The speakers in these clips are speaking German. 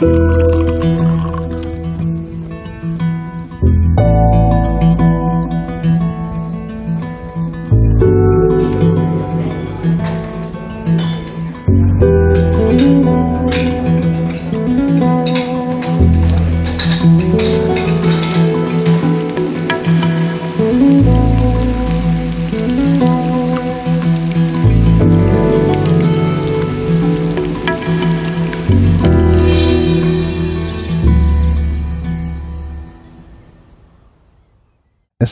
Es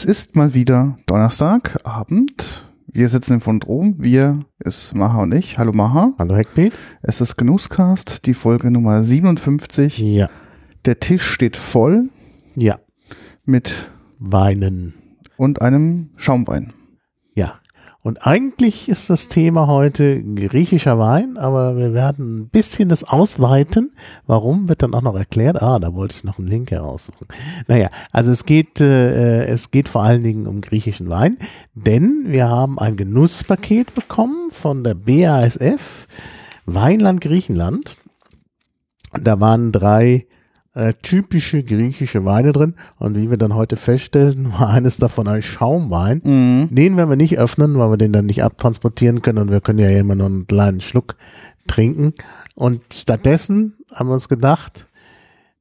ist mal wieder Donnerstagabend. Wir sitzen im Fundrom. Wir ist Maha und ich. Hallo Maha. Hallo Heckbeat. Es ist Genusscast, die Folge Nummer 57. Ja. Der Tisch steht voll Ja. mit Weinen. und einem Schaumwein. Und eigentlich ist das Thema heute griechischer Wein, aber wir werden ein bisschen das ausweiten. Warum wird dann auch noch erklärt? Ah, da wollte ich noch einen Link heraussuchen. Naja, also es geht, äh, es geht vor allen Dingen um griechischen Wein, denn wir haben ein Genusspaket bekommen von der BASF Weinland Griechenland. Da waren drei äh, typische griechische Weine drin und wie wir dann heute feststellten, war eines davon ein Schaumwein. Mhm. Den werden wir nicht öffnen, weil wir den dann nicht abtransportieren können und wir können ja immer nur einen kleinen Schluck trinken. Und stattdessen haben wir uns gedacht,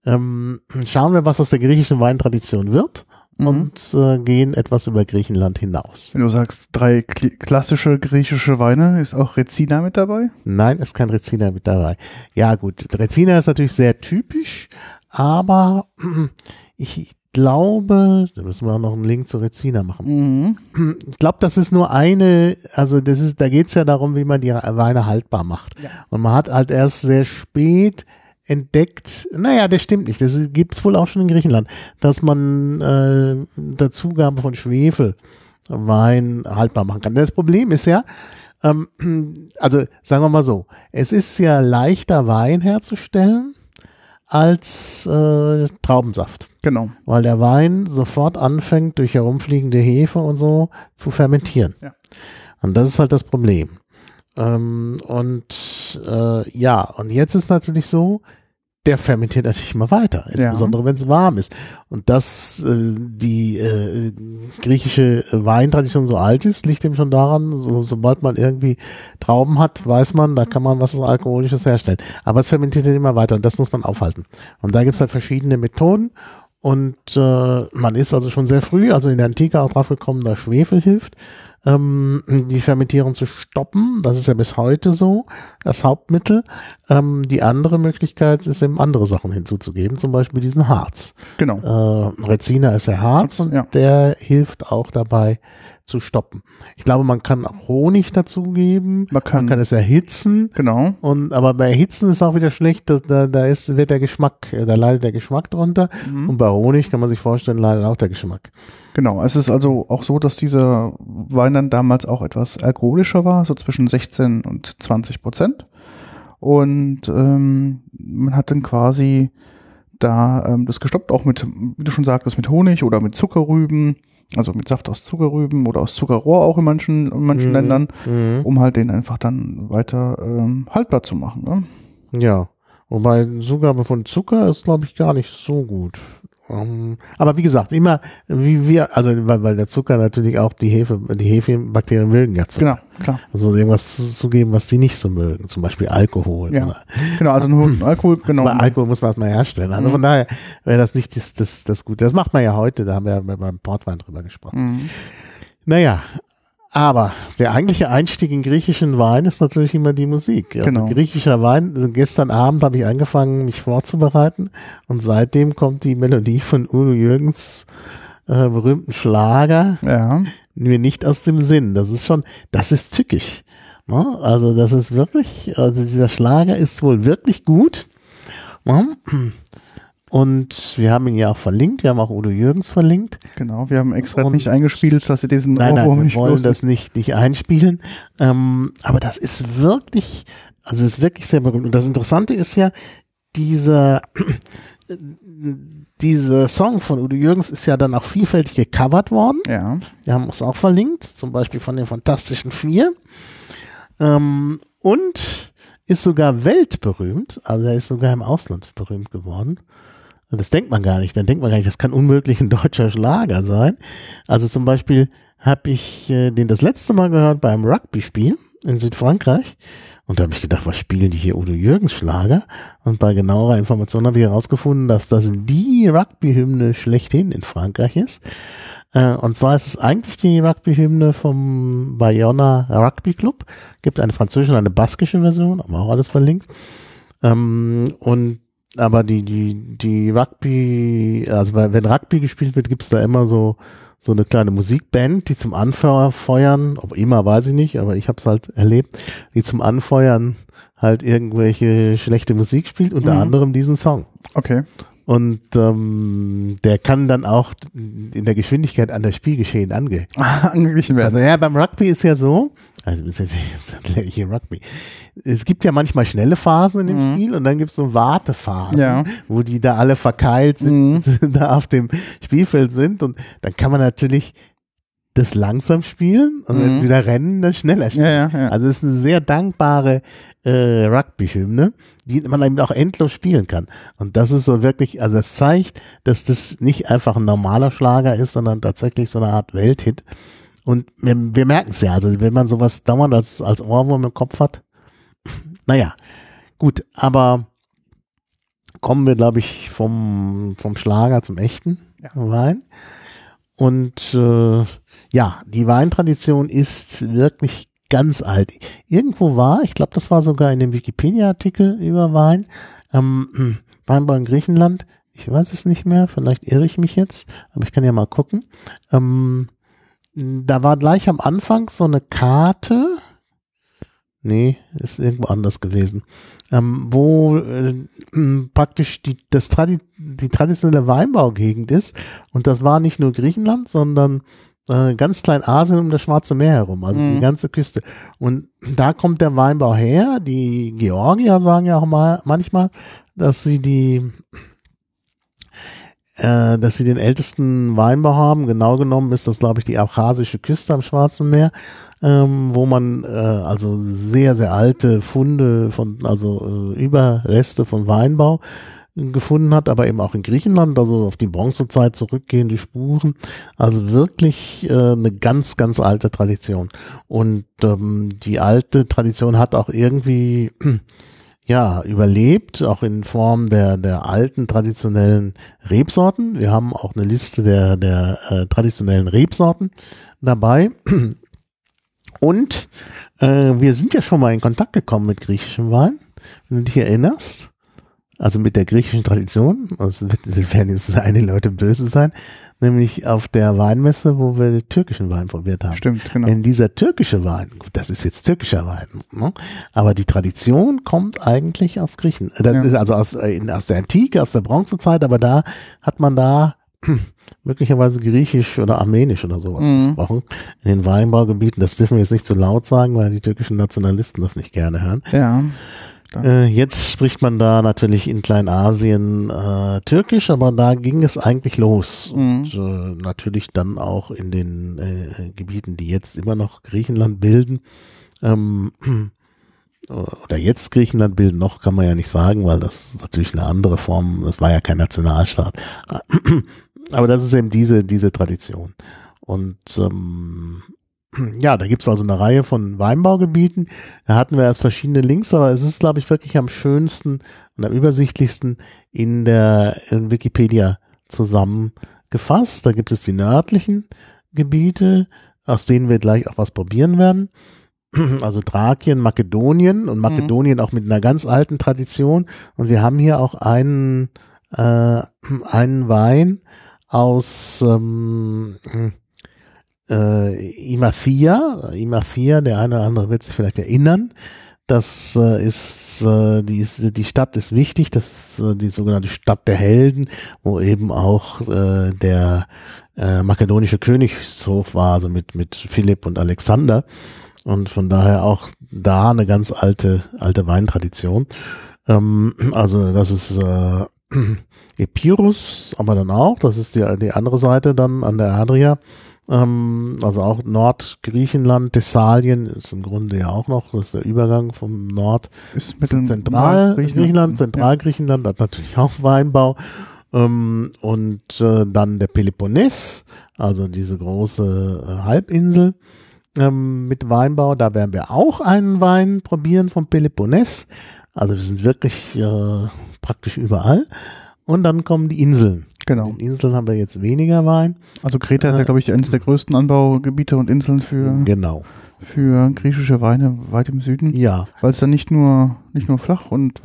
ähm, schauen wir, was aus der griechischen Weintradition wird Mhm. und äh, gehen etwas über Griechenland hinaus. Wenn du sagst, drei klassische griechische Weine, ist auch Rezina mit dabei? Nein, ist kein Reziner mit dabei. Ja gut, Reziner ist natürlich sehr typisch, aber ich glaube, da müssen wir auch noch einen Link zu Reziner machen. Mhm. Ich glaube, das ist nur eine, also das ist, da geht es ja darum, wie man die Weine haltbar macht. Ja. Und man hat halt erst sehr spät entdeckt, naja, das stimmt nicht, das gibt es wohl auch schon in Griechenland, dass man äh, der Zugabe von Schwefel Wein haltbar machen kann. Das Problem ist ja, ähm, also sagen wir mal so, es ist ja leichter Wein herzustellen als äh, Traubensaft Genau. weil der Wein sofort anfängt, durch herumfliegende Hefe und so zu fermentieren. Ja. Und das ist halt das Problem. Ähm, und äh, ja, und jetzt ist natürlich so, der fermentiert natürlich immer weiter, Ja. insbesondere wenn es warm ist. Und dass äh, die äh, griechische Weintradition so alt ist, liegt eben schon daran, so, sobald man irgendwie Trauben hat, weiß man, da kann man was Alkoholisches herstellen. Aber es fermentiert dann immer weiter und das muss man aufhalten. Und da gibt es halt verschiedene Methoden. Und äh, man ist also schon sehr früh, also in der Antike auch drauf gekommen, dass Schwefel hilft, ähm, die Fermentierung zu stoppen. Das ist ja bis heute so, das Hauptmittel. Ähm, die andere Möglichkeit ist eben andere Sachen hinzuzugeben, zum Beispiel diesen Harz. Genau. Äh, Rezina ist der Harz Harz, und ja. der hilft auch dabei zu stoppen. Ich glaube, man kann auch Honig dazugeben, Man kann- man kann es erhitzen. Genau. Und aber bei Erhitzen ist auch wieder schlecht, da, da, da ist, wird der Geschmack, äh, da leidet der Geschmack drunter. Mhm. Und bei Honig kann man sich vorstellen, leidet auch der Geschmack. Genau. Es ist also auch so, dass dieser Wein dann damals auch etwas alkoholischer war, so zwischen 16 und 20 Prozent. Und ähm, man hat dann quasi da ähm, das gestoppt, auch mit, wie du schon sagtest, mit Honig oder mit Zuckerrüben, also mit Saft aus Zuckerrüben oder aus Zuckerrohr auch in manchen, in manchen Mhm. Ländern, Mhm. um halt den einfach dann weiter ähm, haltbar zu machen. Ne? Ja. Wobei Zugabe von Zucker ist, glaube ich, gar nicht so gut. Ähm, aber wie gesagt, immer wie wir, also weil, weil der Zucker natürlich auch die Hefe, die Hefebakterien mögen ja Zucker. Genau, klar. Also irgendwas zu- zugeben, was die nicht so mögen, zum Beispiel Alkohol. Ja. Oder- Genau, also nur Alkohol, genau. Aber Alkohol muss man erstmal herstellen. Also Mhm. von daher wäre das nicht das, das, das Gute. Das macht man ja heute, da haben wir ja beim Portwein drüber gesprochen. Mhm. Naja, aber der eigentliche Einstieg in griechischen Wein ist natürlich immer die Musik. Also Genau. griechischer Wein, also gestern Abend habe ich angefangen, mich vorzubereiten und seitdem kommt die Melodie von Udo Jürgens äh, berühmten Schlager Ja, mir nicht aus dem Sinn. Das ist schon, das ist tückisch. Ne? Also das ist wirklich, also dieser Schlager ist wohl wirklich gut. Ne? Und wir haben ihn ja auch verlinkt, wir haben auch Udo Jürgens verlinkt. genau. Wir haben extra Und- nicht eingespielt, dass sie diesen Nein, nein, wir nicht wollen das nicht, nicht einspielen. Ähm, aber das ist wirklich, also ist wirklich sehr berühmt. Und das Interessante ist ja, dieser, dieser Song von Udo Jürgens ist ja dann auch vielfältig gecovert worden. Ja, Wir haben es auch verlinkt, zum Beispiel von den Fantastischen Vier. Ähm, und ist sogar weltberühmt. Also er ist sogar im Ausland berühmt geworden. Das denkt man gar nicht. Dann denkt man gar nicht, das kann unmöglich ein deutscher Schlager sein. Also zum Beispiel habe ich äh, den das letzte Mal gehört beim Rugby-Spiel in Südfrankreich. Und da habe ich gedacht, was spielen die hier Udo Jürgens Schlager? Und bei genauerer Information habe ich herausgefunden, dass das die Rugby-Hymne schlechthin in Frankreich ist. Äh, und zwar ist es eigentlich die Rugby-Hymne vom Bayona Rugby Club. Gibt eine französische und eine baskische Version, aber auch alles verlinkt. Ähm, und aber die, die, die Rugby, also wenn Rugby gespielt wird, gibt es da immer so so eine kleine Musikband, die zum Anfeuern, ob immer weiß ich nicht, aber ich habe es halt erlebt, die zum Anfeuern halt irgendwelche schlechte Musik spielt, unter mhm. anderem diesen Song. Okay. Und ähm, der kann dann auch in der Geschwindigkeit an das Spielgeschehen ange angeglichen werden. Also ja, beim Rugby ist ja so, also jetzt hier Rugby. Es gibt ja manchmal schnelle Phasen in dem mhm. Spiel und dann gibt es so Wartephasen, ja. wo die da alle verkeilt sind, mhm. da auf dem Spielfeld sind und dann kann man natürlich das langsam spielen und mhm. jetzt wieder rennen, das schneller spielen. Ja, ja. Also es ist eine sehr dankbare äh, Rugby-Hymne, die man eben auch endlos spielen kann. Und das ist so wirklich, also es zeigt, dass das nicht einfach ein normaler Schlager ist, sondern tatsächlich so eine Art Welthit. Und wir, wir merken es ja, also wenn man sowas dauernd als, als Ohrwurm im Kopf hat, naja, gut, aber kommen wir, glaube ich, vom, vom Schlager zum echten ja. Wein. Und äh, ja, die Weintradition ist wirklich ganz alt. Irgendwo war, ich glaube, das war sogar in dem Wikipedia-Artikel über Wein, ähm, Weinbau in Griechenland, ich weiß es nicht mehr, vielleicht irre ich mich jetzt, aber ich kann ja mal gucken. Ähm, da war gleich am Anfang so eine Karte, nee, ist irgendwo anders gewesen, ähm, wo äh, praktisch die, das Tradi die traditionelle Weinbaugegend ist. Und das war nicht nur Griechenland, sondern äh, ganz Kleinasien um das Schwarze Meer herum, also mhm. die ganze Küste. Und da kommt der Weinbau her. Die Georgier sagen ja auch mal manchmal, dass sie die äh, dass sie den ältesten Weinbau haben. Genau genommen ist das, glaube ich, die abchasische Küste am Schwarzen Meer, ähm, wo man äh, also sehr, sehr alte Funde von, also äh, Überreste von Weinbau gefunden hat, aber eben auch in Griechenland, also auf die Bronzezeit zurückgehende Spuren. Also wirklich äh, eine ganz, ganz alte Tradition. Und ähm, die alte Tradition hat auch irgendwie ja überlebt, auch in Form der der alten traditionellen Rebsorten. Wir haben auch eine Liste der der äh, traditionellen Rebsorten dabei. Und äh, wir sind ja schon mal in Kontakt gekommen mit griechischem Wein, wenn du dich erinnerst also mit der griechischen Tradition, also werden jetzt einige Leute böse sein, nämlich auf der Weinmesse, wo wir den türkischen Wein probiert haben. Stimmt, genau. Denn dieser türkische Wein, gut, das ist jetzt türkischer Wein, ne? aber die Tradition kommt eigentlich aus Griechen. Das ja. ist also aus, aus der Antike, aus der Bronzezeit, aber da hat man da möglicherweise griechisch oder armenisch oder sowas mhm. gesprochen in den Weinbaugebieten. Das dürfen wir jetzt nicht so laut sagen, weil die türkischen Nationalisten das nicht gerne hören. Ja. Äh, jetzt spricht man da natürlich in Kleinasien äh, Türkisch, aber da ging es eigentlich los. Mhm. Und äh, natürlich dann auch in den äh, Gebieten, die jetzt immer noch Griechenland bilden. Ähm, oder jetzt Griechenland bilden, noch kann man ja nicht sagen, weil das natürlich eine andere Form, das war ja kein Nationalstaat. Aber das ist eben diese, diese Tradition. Und ähm, ja, da gibt's also eine Reihe von Weinbaugebieten. Da hatten wir erst verschiedene Links, aber es ist, glaube ich, wirklich am schönsten und am übersichtlichsten in der in Wikipedia zusammengefasst. Da gibt es die nördlichen Gebiete, aus denen wir gleich auch was probieren werden. Also Thrakien, Makedonien und Makedonien mhm. auch mit einer ganz alten Tradition. Und wir haben hier auch einen, äh, einen Wein aus ähm, äh, Imafia, Imafia, der eine oder andere wird sich vielleicht erinnern. Das äh, ist, äh, die, ist, die Stadt ist wichtig, das ist äh, die sogenannte Stadt der Helden, wo eben auch äh, der äh, makedonische Königshof war, also mit, mit Philipp und Alexander. Und von daher auch da eine ganz alte, alte Weintradition. Ähm, also das ist äh, Epirus, aber dann auch, das ist die, die andere Seite dann an der Adria Ähm, also auch Nordgriechenland, Thessalien ist im Grunde ja auch noch, das ist der Übergang vom Nord Ist zu Zentralgriechenland. Zentralgriechenland hat natürlich auch Weinbau. Ähm, und äh, dann der Peloponnes, also diese große äh, Halbinsel ähm, mit Weinbau. Da werden wir auch einen Wein probieren vom Peloponnes. Also wir sind wirklich äh, praktisch überall. Und dann kommen die Inseln. Genau. In Inseln haben wir jetzt weniger Wein. Also Kreta ist ja, glaube ich, eines der größten Anbaugebiete und Inseln für, Genau. für griechische Weine weit im Süden, Ja. weil es dann nicht nur, nicht nur flach und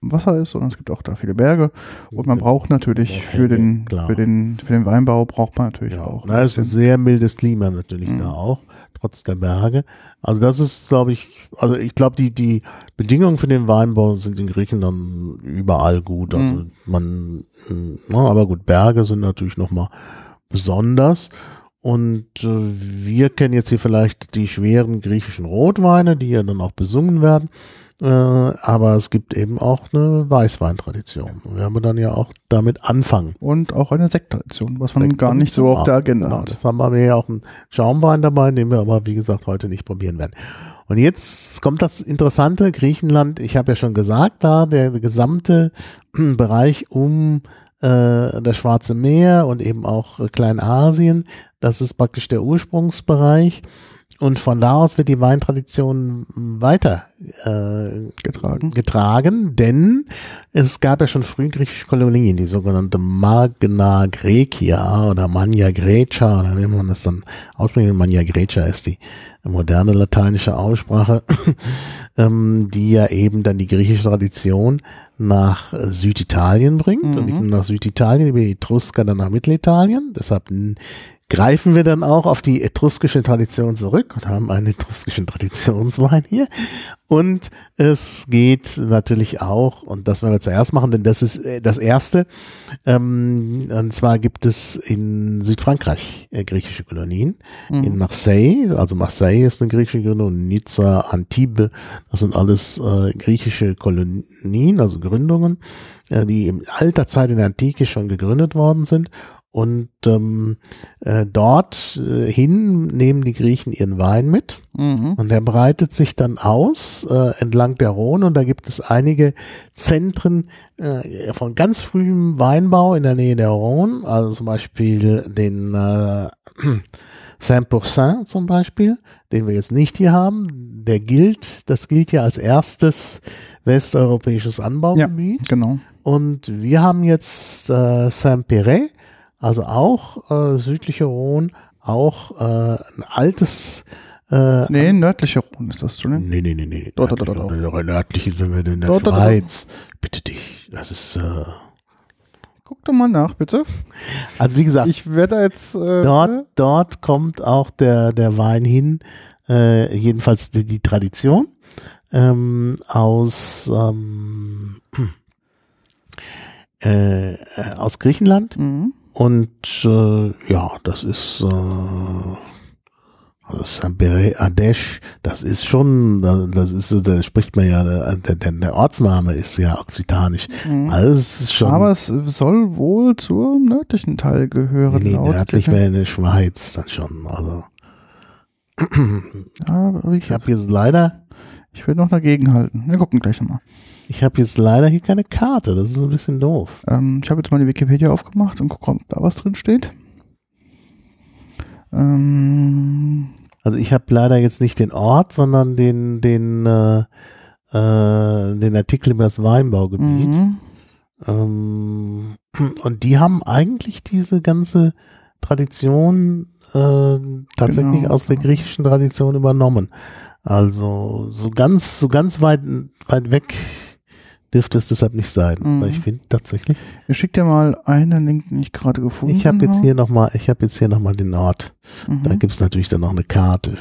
Wasser ist, sondern es gibt auch da viele Berge. Und man braucht natürlich Ja, für den, klar. für den, für den Weinbau braucht man natürlich Ja, auch. na, es ist ein sehr mildes Klima natürlich Mhm. da auch, trotz der Berge. Also das ist, glaube ich, also ich glaube, die, die Bedingungen für den Weinbau sind in Griechenland überall gut. Also Mhm. man, na, aber gut, Berge sind natürlich nochmal besonders. Und äh, wir kennen jetzt hier vielleicht die schweren griechischen Rotweine, die ja dann auch besungen werden. Äh, aber es gibt eben auch eine Weißweintradition. Wir haben dann ja auch damit anfangen. Und auch eine Sekttradition, was man gar nicht so auf der Agenda Genau, hat. das haben wir ja auch einen Schaumwein dabei, den wir aber, wie gesagt, heute nicht probieren werden. Und jetzt kommt das Interessante, Griechenland, ich habe ja schon gesagt, da der gesamte Bereich um äh, das Schwarze Meer und eben auch Kleinasien, das ist praktisch der Ursprungsbereich. Und von da aus wird die Weintradition weiter äh, Getragen. getragen, denn es gab ja schon früh griechische Kolonien, die sogenannte Magna Graecia oder Magna Graecia oder wie man das dann ausspricht. Magna Graecia ist die moderne lateinische Aussprache, ähm, die ja eben dann die griechische Tradition nach Süditalien bringt und nicht nur nach Süditalien, über die Etrusker dann nach Mittelitalien. Deshalb greifen wir dann auch auf die etruskische Tradition zurück und haben einen etruskischen Traditionswein hier. Und es geht natürlich auch, und das werden wir zuerst machen, denn das ist äh, das Erste, ähm, und zwar gibt es in Südfrankreich äh, griechische Kolonien, in Marseille, also Marseille ist eine griechische Kolonie, Nizza, Antibes, das sind alles äh, griechische Kolonien, also Gründungen, äh, die in alter Zeit in der Antike schon gegründet worden sind. Und ähm, äh, dort äh, hin nehmen die Griechen ihren Wein mit. Mhm. Und der breitet sich dann aus äh, entlang der Rhone und da gibt es einige Zentren äh, von ganz frühem Weinbau in der Nähe der Rhone, also zum Beispiel den äh, Saint-Pourçain zum Beispiel, den wir jetzt nicht hier haben. Der gilt, das gilt ja als erstes westeuropäisches Anbaugebiet. Genau. Und wir haben jetzt äh, Saint-Péret, also auch äh, südliche Rhone, auch äh, ein altes äh, Nee, nördliche Rhone ist das zu nennen. Nee, nee, nee, nee. Doch, doch, doch, doch. Nördlich- Nördlich sind wir in der Doch, doch, doch, doch. Schweiz. Bitte dich. Das ist, äh, Guck doch mal nach, bitte. also wie gesagt, Ich werde da jetzt. Äh, dort, dort kommt auch der, der Wein hin, äh, jedenfalls die, die Tradition, ähm, aus, ähm, äh, äh, aus Griechenland. Mhm. Und äh, ja, das ist äh, also Saint-Péret, Ardèche, das ist schon, das ist, da spricht man ja, der, der, der Ortsname ist ja okzitanisch. Mhm. Also es ist schon, Aber es soll wohl zum nördlichen Teil gehören. nee, laut nördlich wäre in der Schweiz dann schon. Also Ja, ich habe jetzt leider, ich will noch dagegen halten. Wir gucken gleich nochmal. Ich habe jetzt leider hier keine Karte. Das ist ein bisschen doof. Ähm, ich habe jetzt mal die Wikipedia aufgemacht und gucke, ob da was drin steht. Ähm, Also ich habe leider jetzt nicht den Ort, sondern den, den, äh, äh, den Artikel über das Weinbaugebiet. mhm. Ähm, und die haben eigentlich diese ganze Tradition äh, tatsächlich Genau. aus der griechischen Tradition übernommen. Also so ganz, so ganz weit, weit weg dürfte es deshalb nicht sein. Mhm. Weil ich finde tatsächlich, Ich schicke dir mal einen Link, den ich gerade gefunden ich habe jetzt habe. hier nochmal, ich habe jetzt hier nochmal den Ort. Mhm. Da gibt es natürlich dann noch eine Karte.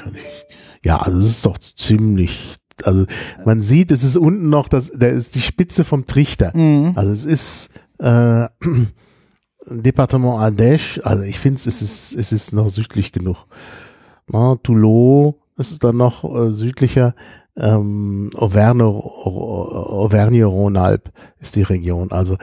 Ja, also es ist doch ziemlich, also man sieht, es ist unten noch, das, da ist die Spitze vom Trichter. Mhm. Also es ist äh, Departement Ardèche, also ich finde es ist, es ist noch südlich genug. Na, Toulon ist dann noch äh, südlicher. Ähm, Auvergne, Auvergne-Rhône-Alpes ist die Region. Also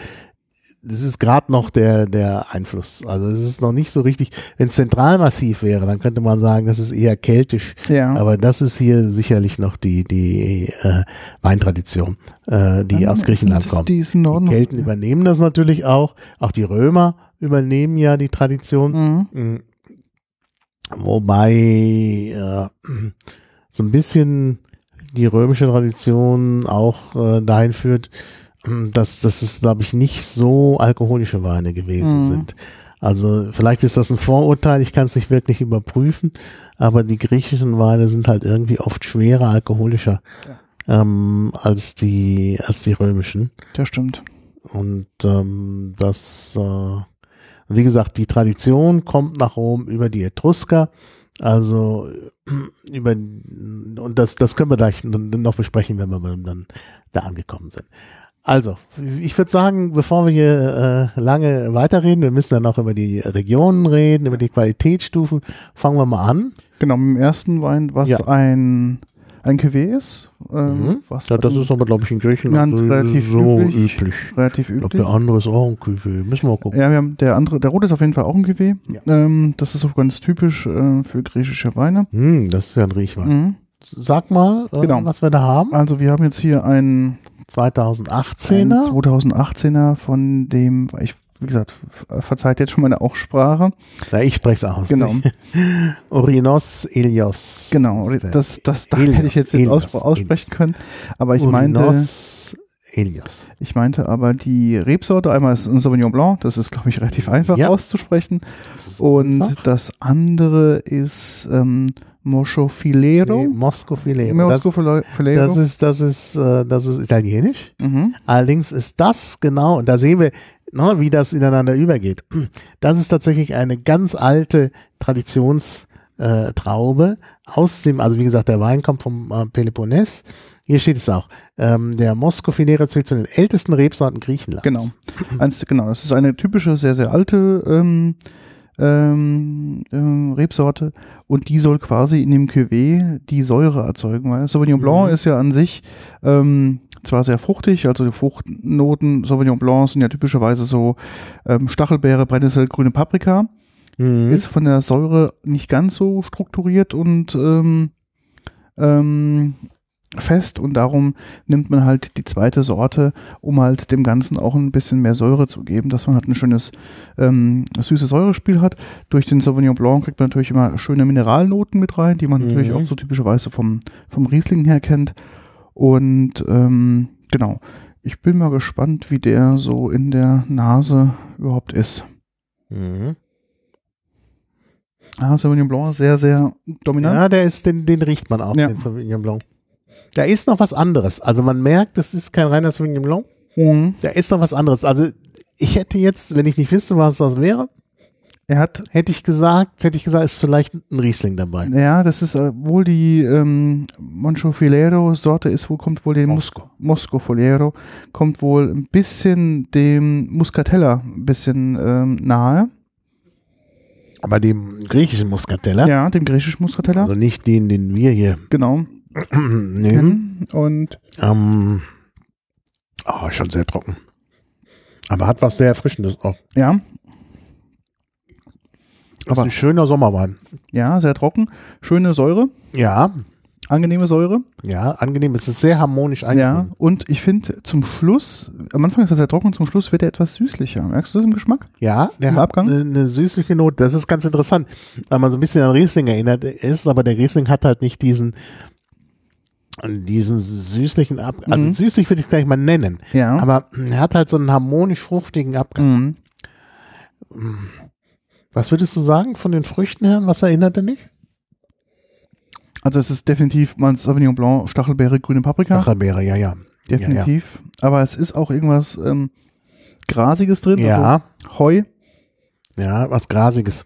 das ist gerade noch der, der Einfluss. Also es ist noch nicht so richtig, wenn es zentralmassiv wäre, dann könnte man sagen, das ist eher keltisch. Ja. Aber das ist hier sicherlich noch die, die äh, Weintradition, äh, die Dann aus Griechenland kommt. Die. Kelten übernehmen das natürlich auch. Auch die Römer übernehmen ja die Tradition. Mhm. Mhm. Wobei äh, so ein bisschen die römische Tradition auch äh, dahin führt, dass, dass es, glaube ich, nicht so alkoholische Weine gewesen Mhm. sind. Also vielleicht ist das ein Vorurteil, ich kann es nicht wirklich überprüfen, aber die griechischen Weine sind halt irgendwie oft schwerer, alkoholischer ähm, als die als die römischen. Das stimmt. Und ähm, das, äh, wie gesagt, die Tradition kommt nach Rom über die Etrusker. Also über und das, das können wir gleich noch besprechen, wenn wir dann da angekommen sind. Also, ich würde sagen, bevor wir hier äh, lange weiterreden, wir müssen dann noch über die Regionen reden, über die Qualitätsstufen. Fangen wir mal an. Genau, dem ersten Wein, was Ja. ein, ein Cuvée ist. Ähm, was Ja, das ist aber, glaube ich, in Griechenland relativ so üblich. üblich. relativ Ich glaube, üblich. der andere ist auch ein Cuvée. Müssen wir mal gucken. Ja, wir haben der andere, der rote ist auf jeden Fall auch ein Cuvée. Ja. Ähm, das ist so ganz typisch äh, für griechische Weine. Hm, das ist ja ein Riechwein. Mhm. Sag mal, äh, Genau. was wir da haben. Also wir haben jetzt hier einen, einen 2018er. 2018er von dem, ich, wie gesagt, ver- verzeiht jetzt schon meine Aussprache. Ja, ich spreche es aus. Genau. Orinos Elios. Genau, das, das, da Elios, hätte ich jetzt nicht Elios, aussprechen können. Aber ich meinte, Orinos Elios. ich meinte aber die Rebsorte, einmal ist ein Sauvignon Blanc, das ist, glaube ich, relativ einfach Ja. auszusprechen. Das Und einfach. das andere ist ähm, Mocho Filero. Nee, Mosco Filero. Das, Mosco File- Filero. das ist, das ist, äh, das ist italienisch. mhm. Allerdings ist das genau, und da sehen wir, ne, wie das ineinander übergeht. Das ist tatsächlich eine ganz alte Traditionstraube äh, aus dem, also wie gesagt, der Wein kommt vom äh, Peloponnes. Hier steht es auch. Ähm, der Moscofinera zählt zu den ältesten Rebsorten Griechenlands. Genau. Eins, genau, das ist eine typische, sehr, sehr alte ähm, ähm, ähm, Rebsorte und die soll quasi in dem Cuvée die Säure erzeugen, weil Sauvignon Blanc Mhm. ist ja an sich ähm, zwar sehr fruchtig, also die Fruchtnoten Sauvignon Blanc sind ja typischerweise so ähm, Stachelbeere, Brennnessel, grüne Paprika, Mhm. ist von der Säure nicht ganz so strukturiert und ähm, ähm, fest und darum nimmt man halt die zweite Sorte, um halt dem Ganzen auch ein bisschen mehr Säure zu geben, dass man halt ein schönes ähm, süßes Säurespiel hat. Durch den Sauvignon Blanc kriegt man natürlich immer schöne Mineralnoten mit rein, die man Mhm. natürlich auch so typischerweise vom, vom Riesling her kennt. Und ähm, genau, ich bin mal gespannt, wie der so in der Nase überhaupt ist. Mhm. Ah, Sauvignon Blanc sehr, sehr dominant. Ja, der ist, den, den riecht man auch, Ja. den Sauvignon Blanc. Da ist noch was anderes. Also man merkt, das ist kein reiner Sauvignon Blanc. Mhm. Da ist noch was anderes. Also ich hätte jetzt, wenn ich nicht wüsste, was das wäre, Er hat, hätte ich gesagt, hätte ich gesagt, ist vielleicht ein Riesling dabei. ja, das ist äh, wohl die ähm, Monchofilero Sorte ist wohl, kommt wohl dem Mosco. Mosco Foliero, kommt wohl ein bisschen dem Muscatella ein bisschen ähm, nahe. Aber dem griechischen Muscatella, Ja, dem griechischen Muscatella. also nicht den, den wir hier genau. kennen. Und Ähm, oh, schon sehr trocken. Aber hat was sehr Erfrischendes auch. ja, Das ist Aber- ein schöner Sommerwein. ja, sehr trocken. Schöne Säure, Ja, angenehme Säure. ja, angenehm. Es ist sehr harmonisch Ja, eingebunden. und ich finde zum Schluss, am Anfang ist er sehr trocken, zum Schluss wird er etwas süßlicher. Merkst du das im Geschmack? Ja, der Im Abgang? eine, eine süßliche Note. Das ist ganz interessant, weil man so ein bisschen an Riesling erinnert ist, aber der Riesling hat halt nicht diesen diesen süßlichen Ab also Mhm. süßlich würde ich es gleich mal nennen, Ja. aber er hat halt so einen harmonisch fruchtigen Abgang. Mhm. Was würdest du sagen von den Früchten her? Was erinnert er nicht? Also es ist definitiv mal Sauvignon Blanc, Stachelbeere, grüne Paprika. Stachelbeere, ja, ja. definitiv. Aber es ist auch irgendwas ähm, Grasiges drin. Ja, Also Heu. ja, was Grasiges.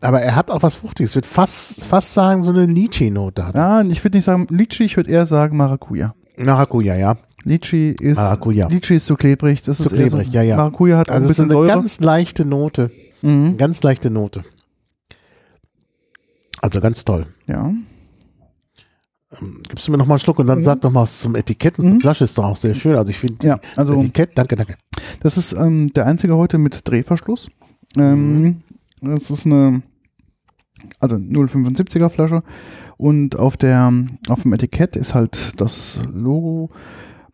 Aber er hat auch was Fruchtiges. Ich würde fast, fast sagen, so eine Litchi-Note hat. er. Ja, ich würde nicht sagen Litchi, ich würde eher sagen Maracuja. Maracuja, ja. Litchi ist, Maracuja. Litchi ist zu klebrig. Das Zu ist klebrig, so, ja, ja. Maracuja hat auch ein Also es ist bisschen eine Säure. ganz leichte Note. mhm. Ganz leichte Note. Also ganz toll. Ja. ähm, gibst du mir noch mal einen Schluck und dann Mhm. sag doch mal was zum Etikett und Mhm. zur Flasche ist doch auch sehr schön. Also ich finde Ja, also Etikett, danke, danke. das ist ähm, der einzige heute mit Drehverschluss. Ähm, Das ist eine also 0,75er Flasche und auf der auf dem Etikett ist halt das Logo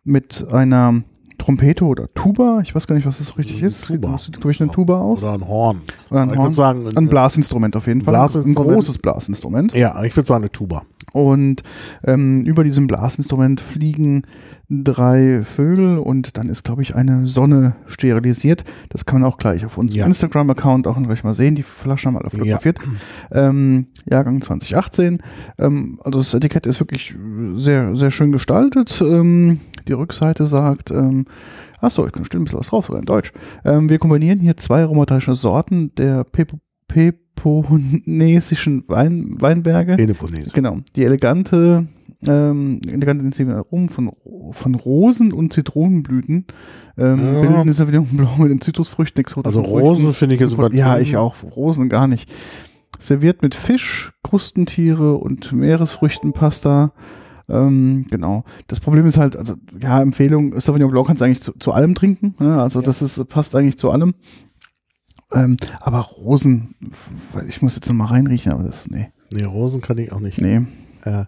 mit einer Trompete oder Tuba. Ich weiß gar nicht, was das richtig Eine ist. Tuba. Sieht, glaube ich, eine Tuba aus. Oder ein Horn. Oder ein ich Horn. würde sagen, Ein Blasinstrument auf jeden Fall. Ein großes Blasinstrument. ja, ich würde sagen eine Tuba. Und ähm, über diesem Blasinstrument fliegen drei Vögel und dann ist, glaube ich, eine Sonne sterilisiert. Das kann man auch gleich auf unserem Ja. Instagram-Account auch gleich mal sehen. Die Flasche haben wir alle fotografiert. Ähm, Jahrgang 2018. Ähm, also das Etikett ist wirklich sehr, sehr schön gestaltet. Ähm, die Rückseite sagt, ähm, achso, ich kann steht ein bisschen was drauf, sogar in Deutsch. Ähm, wir kombinieren hier zwei aromatische Sorten der Pepo peponesischen Wein, Weinberge. Peloponnes. Genau. Die elegante, ähm, elegante intensive Aromen von, von Rosen und Zitronenblüten ähm, Ja. bilden eine Sauvignon Blanc mit den Zitrusfrüchten, Also Rosen finde ich jetzt übertrieben. Ja, ich auch. Rosen gar nicht. Serviert mit Fisch, Krustentiere und Meeresfrüchtenpasta. Ähm, genau. Das Problem ist halt, also, ja, Empfehlung, Sauvignon Blanc kannst du eigentlich zu, zu allem trinken. Ne? Also, Ja. das ist, passt eigentlich zu allem. Ähm, aber Rosen, ich muss jetzt noch mal reinriechen, aber das, nee, Nee, Rosen kann ich auch nicht. nee. Ja.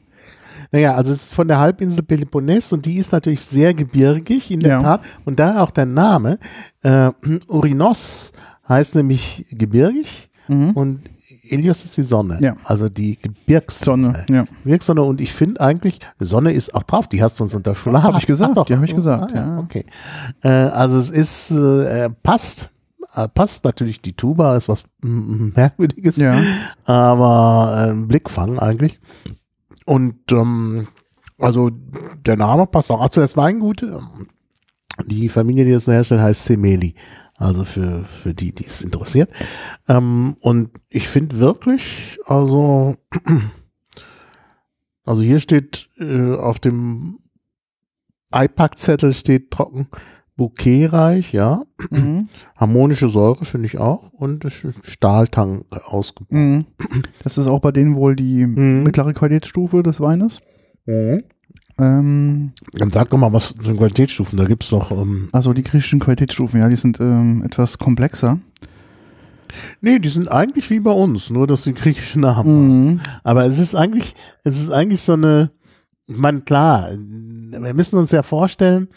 Naja, also es ist von der Halbinsel Peloponnes und die ist natürlich sehr gebirgig in der Ja. Tat. Und daher auch der Name. Äh, Urinos heißt nämlich gebirgig Mhm. und Ilios ist die Sonne. Ja. Also die Gebirgssonne. Sonne, ja. Gebirgssonne und ich finde eigentlich, Sonne ist auch drauf, die hast du uns unter Schule. Hab ich gesagt, doch, die hab hast ich gesagt, Ah, ja. Okay. Äh, also es ist, äh, passt. Äh, Passt natürlich, die Tuba ist was Merkwürdiges Ja. aber äh, ein Blickfang eigentlich. Und ähm, also der Name passt auch zu das Weingut. Ähm, Die Familie, die das herstellt, heißt Semeli. Also für, für die, die es interessiert. Ähm, und ich finde wirklich, also, also hier steht äh, auf dem iPack-Zettel steht trocken bouquetreich, ja. Mhm. Harmonische Säure finde ich auch und Stahltang ausgebaut. Mhm. Das ist auch bei denen wohl die Mhm. mittlere Qualitätsstufe des Weines. Ähm, Dann sag doch mal, was für Qualitätsstufen, da gibt es doch, ähm, also die griechischen Qualitätsstufen, ja, die sind ähm, etwas komplexer. nee, die sind eigentlich wie bei uns, nur dass die griechischen Namen haben. Mhm. Aber es ist eigentlich, es ist eigentlich so eine, ich meine, klar, wir müssen uns ja vorstellen,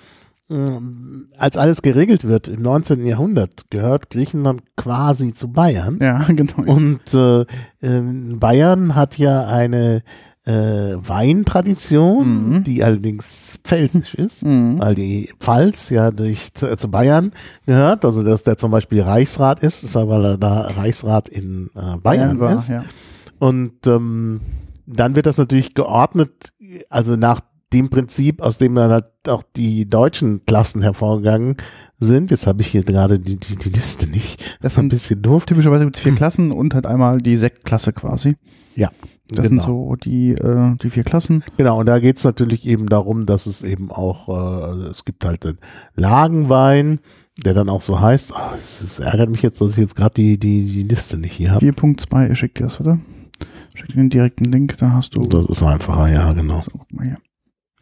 als alles geregelt wird im 19. Jahrhundert, gehört Griechenland quasi zu Bayern. Ja, genau. Und äh, äh, Bayern hat ja eine äh, Weintradition, Mhm. die allerdings pfälzisch ist. Mhm. weil die Pfalz ja durch zu, zu Bayern gehört, also dass der zum Beispiel Reichsrat ist, ist aber weil er da Reichsrat in äh, Bayern war, ist. ja. Und ähm, dann wird das natürlich geordnet, also nach dem Prinzip, aus dem dann halt auch die deutschen Klassen hervorgegangen sind. Jetzt habe ich hier gerade die, die, die Liste nicht. Das ist ein sind bisschen doof. Typischerweise gibt es vier Klassen und halt einmal die Sektklasse quasi. Ja, Das sind so die, äh, die vier Klassen. Genau, und da geht es natürlich eben darum, dass es eben auch, äh, es gibt halt den Lagenwein, der dann auch so heißt, oh, es, es ärgert mich jetzt, dass ich jetzt gerade die, die, die Liste nicht hier habe. 4.2, ich schick dir das, oder? Schick dir den direkten Link, da hast du. Das ist einfacher, ja, genau. So, guck mal hier.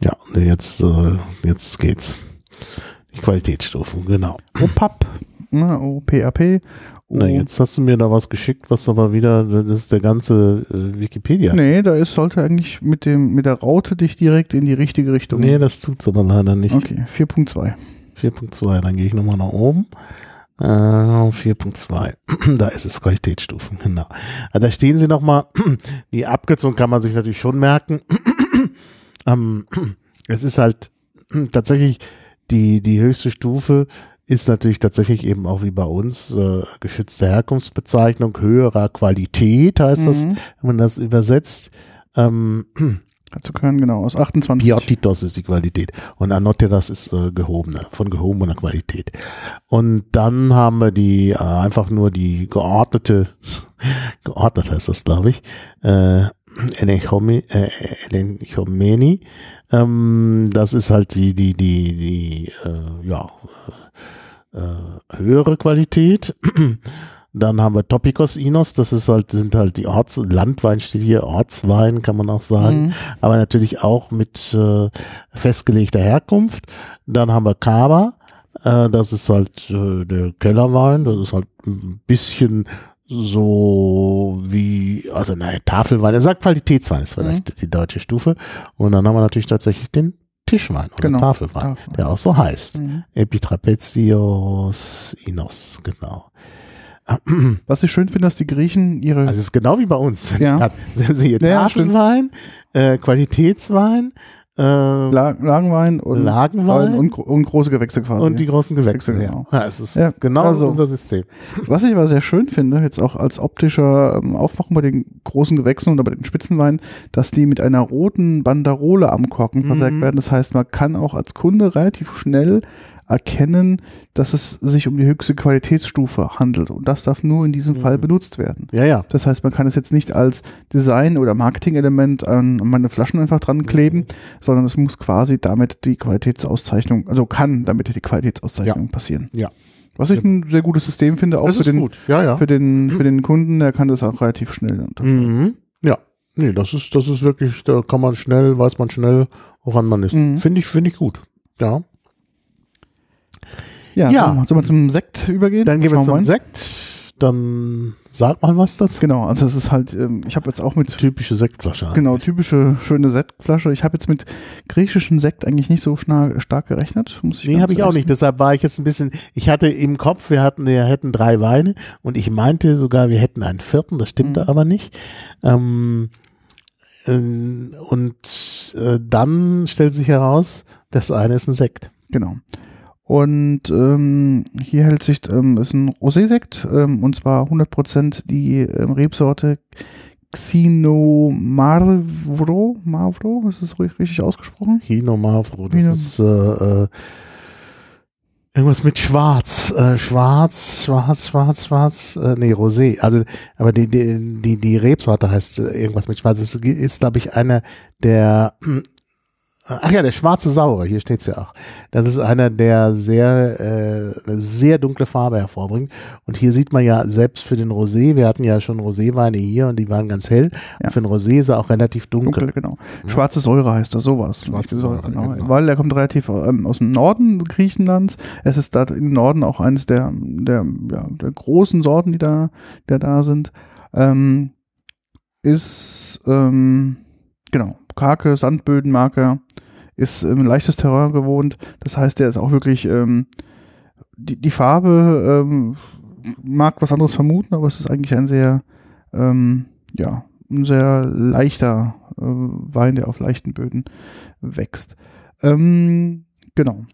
Ja, jetzt, äh, jetzt geht's. Die Qualitätsstufen, genau. OPAP, ne, OPAP. Na, jetzt hast du mir da was geschickt, was aber wieder, das ist der ganze äh, Wikipedia. Nee, da ist, sollte eigentlich mit dem, mit der Raute dich direkt in die richtige Richtung. Nee, das tut's aber leider nicht. Okay, 4.2. 4.2, dann gehe ich nochmal nach oben. Äh, 4.2, da ist es Qualitätsstufen, genau. Also da stehen sie nochmal, die Abkürzung kann man sich natürlich schon merken. ähm, es ist halt tatsächlich die, die höchste Stufe ist natürlich tatsächlich eben auch wie bei uns äh, geschützte Herkunftsbezeichnung höherer Qualität, heißt das, Mhm. wenn man das übersetzt. Ähm, Dazu können, genau, aus 28. Piotitos ist die Qualität und Anoteras ist äh, gehobene, von gehobener Qualität. Und dann haben wir die äh, einfach nur die geordnete, geordnet heißt das, glaube ich, äh, Elenchomi- äh, Elenchomeni. Ähm, das ist halt die, die, die, die, äh, ja, äh, höhere Qualität. Dann haben wir Topicos Inos, das ist halt, sind halt die Orts, Landwein steht hier, Ortswein kann man auch sagen, Mhm. aber natürlich auch mit äh, festgelegter Herkunft. Dann haben wir Cava, äh, das ist halt äh, der Kellerwein, das ist halt ein bisschen so wie, also nein, Tafelwein, er sagt Qualitätswein ist vielleicht die deutsche Stufe. Und dann haben wir natürlich tatsächlich den Tischwein oder Genau. Tafelwein, Tafelwein. der auch so heißt. Mhm. Epitrapezios Inos, genau. Was ich schön finde, dass die Griechen ihre Also es ist genau wie bei uns. Ja. Sie Ja. Tafelwein, äh, Qualitätswein, äh, La Lagenwein und, Lagenwein und, und große Gewächse quasi. und die großen Gewächse. Gewächse, Ja. genau. Ja, es ist Ja, genau also- unser System. Was ich aber sehr schön finde, jetzt auch als optischer ähm, Aufwachung bei den großen Gewächsen oder bei den Spitzenweinen, dass die mit einer roten Banderole am Korken versägt Mhm. werden. Das heißt, man kann auch als Kunde relativ schnell erkennen, dass es sich um die höchste Qualitätsstufe handelt. Und das darf nur in diesem Fall Mhm. benutzt werden. Ja, ja. Das heißt, man kann es jetzt nicht als Design- oder Marketing-Element an meine Flaschen einfach dran kleben, sondern es muss quasi damit die Qualitätsauszeichnung, also kann damit die Qualitätsauszeichnung passieren. Ja. Was ich ein sehr gutes System finde, auch für den. Ja, ja. für den, für den Kunden, der kann das auch relativ schnell unterscheiden. Mhm. Ja. Nee, das ist, das ist wirklich, da kann man schnell, weiß man schnell, woran man ist. Mhm. Finde ich, finde ich gut. Ja. Ja, Ja. Sollen, wir, sollen wir zum Sekt übergehen? Dann gehen wir zum rein. Sekt. Dann sag mal was dazu. Genau, also es ist halt, ähm, ich habe jetzt auch mit Typische Sektflasche. Genau, typische schöne Sektflasche. Ich habe jetzt mit griechischen Sekt eigentlich nicht so stark gerechnet. Muss ich Nee, habe ich auch nicht. Deshalb war ich jetzt ein bisschen, ich hatte im Kopf, wir hatten, wir hätten drei Weine und ich meinte sogar, wir hätten einen vierten, das stimmte Mhm. aber nicht. Ähm, ähm, und äh, dann stellt sich heraus, das eine ist ein Sekt. Genau. Und ähm, hier hält sich, ähm, ist ein Rosé-Sekt, ähm, und zwar 100% die ähm, Rebsorte Xino Marvro, Marvro, ist das ri- richtig ausgesprochen? Hino Mavro, das Hino- ist äh, äh, irgendwas mit Schwarz, äh, Schwarz, Schwarz, Schwarz, Schwarz, äh, nee, Rosé. Also, aber die, die, die, die Rebsorte heißt äh, irgendwas mit Schwarz. Das ist, glaube ich, einer der, ach ja, der schwarze Saure, hier steht's ja auch. Das ist einer, der sehr, äh, sehr dunkle Farbe hervorbringt. Und hier sieht man ja selbst für den Rosé, wir hatten ja schon Roséweine hier und die waren ganz hell. Ja. Und für den Rosé ist er auch relativ dunkel. Dunkel, genau. Schwarze Säure heißt das, sowas. Schwarze Säure, genau. genau. Weil er kommt relativ ähm, aus dem Norden Griechenlands. Es ist da im Norden auch eines der, der, ja, der großen Sorten, die da, der da sind. Ähm, ist, ähm, genau, karge Sandbödenmarker, ist ähm, leichtes Terrain gewohnt. Das heißt, der ist auch wirklich, ähm, die, die Farbe ähm, mag was anderes vermuten, aber es ist eigentlich ein sehr, ähm, ja, ein sehr leichter äh, Wein, der auf leichten Böden wächst. Ähm, genau.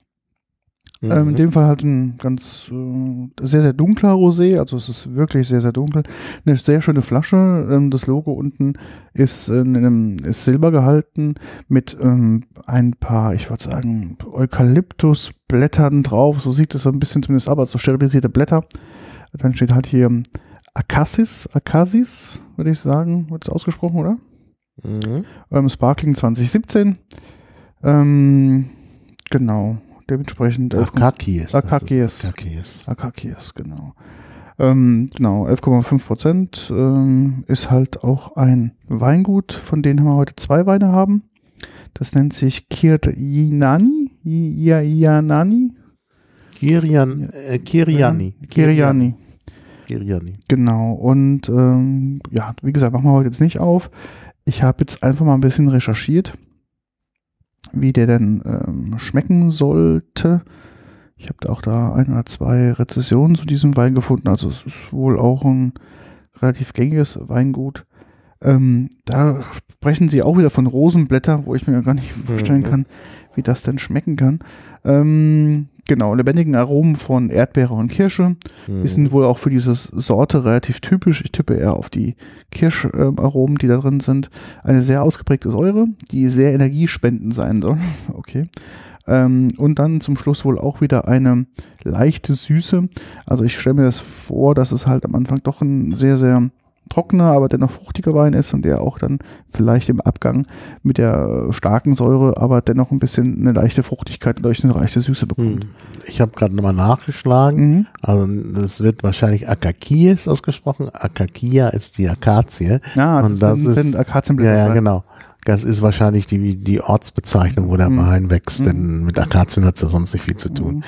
Mhm. Ähm, in dem Fall halt ein ganz äh, sehr, sehr dunkler Rosé, also es ist wirklich sehr, sehr dunkel. Eine sehr schöne Flasche. Ähm, das Logo unten ist in einem ist Silber gehalten mit ähm, ein paar, ich würde sagen, Eukalyptusblättern drauf. So sieht es so ein bisschen zumindest aus, so sterilisierte Blätter. Dann steht halt hier Akassis, Akasis, würde ich sagen, wird es ausgesprochen, oder? Mhm. Ähm, Sparkling 2017. Ähm, genau, dementsprechend. elf- Akakis. Akakis. Akakis. Akakis, genau. Ähm, genau, 11,5 Prozent ähm, ist halt auch ein Weingut, von denen wir heute zwei Weine haben. Das nennt sich Kirjinani. Ianani? Kirian, äh, Kiriani. Kiriani. Kiriani. Genau. Und ähm, ja, wie gesagt, machen wir heute jetzt nicht auf. Ich habe jetzt einfach mal ein bisschen recherchiert, wie der denn ähm, schmecken sollte. Ich habe da auch da ein oder zwei Rezessionen zu diesem Wein gefunden. Also es ist wohl auch ein relativ gängiges Weingut. Ähm, da sprechen sie auch wieder von Rosenblätter, wo ich mir gar nicht vorstellen Mhm. kann, wie das denn schmecken kann. Ähm, genau, lebendigen Aromen von Erdbeere und Kirsche. Mhm. Die sind wohl auch für diese Sorte relativ typisch. Ich tippe eher auf die Kirscharomen, die da drin sind. Eine sehr ausgeprägte Säure, die sehr energiespendend sein soll. Okay. Ähm, und dann zum Schluss wohl auch wieder eine leichte Süße. Also ich stelle mir das vor, dass es halt am Anfang doch ein sehr, sehr trockener, aber dennoch fruchtiger Wein ist und der auch dann vielleicht im Abgang mit der starken Säure, aber dennoch ein bisschen eine leichte Fruchtigkeit und durch eine leichte Süße bekommt. Hm. Ich habe gerade nochmal nachgeschlagen. Mhm. Also das wird wahrscheinlich Akakies ausgesprochen. Akakia ist die Akazie. Ja, Und das sind- ist- sind Akazienblätter Ja, ja, genau. Das ist wahrscheinlich die, die Ortsbezeichnung, wo der Mhm. Wein wächst, denn mit Akazien hat es ja sonst nicht viel zu tun. Mhm.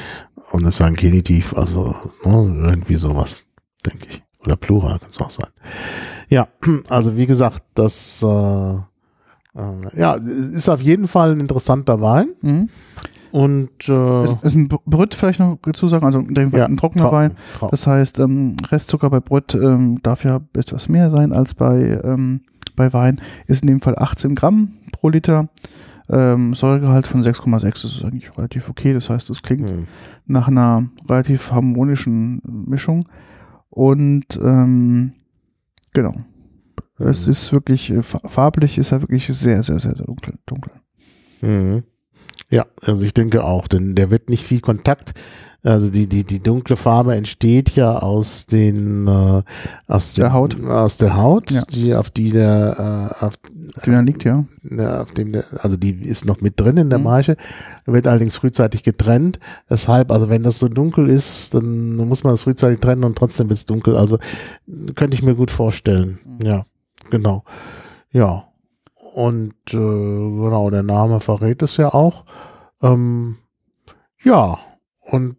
Und das war ein Genitiv, also ne, irgendwie sowas, denke ich. Oder Plural kann es auch sein. Ja, also wie gesagt, das äh, äh, ja, ist auf jeden Fall ein interessanter Wein. Mhm. Und äh, Ist, ist ein Brüt vielleicht noch dazu sagen, also ja, ein trockener trocken, Wein. trocken. Das heißt, ähm, Restzucker bei Brüt ähm, darf ja etwas mehr sein als bei, ähm, bei Wein. Ist in dem Fall 18 Gramm pro Liter. Ähm, Säuregehalt von 6,6 das ist eigentlich relativ okay. Das heißt, es klingt Hm. nach einer relativ harmonischen Mischung. Und ähm, genau. Es Mhm. ist wirklich, äh, fa- farblich ist er wirklich sehr, sehr, sehr, sehr dunkel. dunkel. Mhm. Ja, also ich denke auch, denn der wird nicht viel Kontakt. Also die, die, die dunkle Farbe entsteht ja aus den äh, aus Der den, Haut. Aus der Haut, Ja. die auf die der äh, auf, Die da liegt, ja. ne, auf dem der, also die ist noch mit drin in der Mhm. Maische, wird allerdings frühzeitig getrennt. Deshalb, also wenn das so dunkel ist, dann muss man es frühzeitig trennen und trotzdem wird es dunkel. Also könnte ich mir gut vorstellen. Mhm. Ja, genau. Ja. Und äh, genau, der Name verrät es ja auch. Ähm, ja, und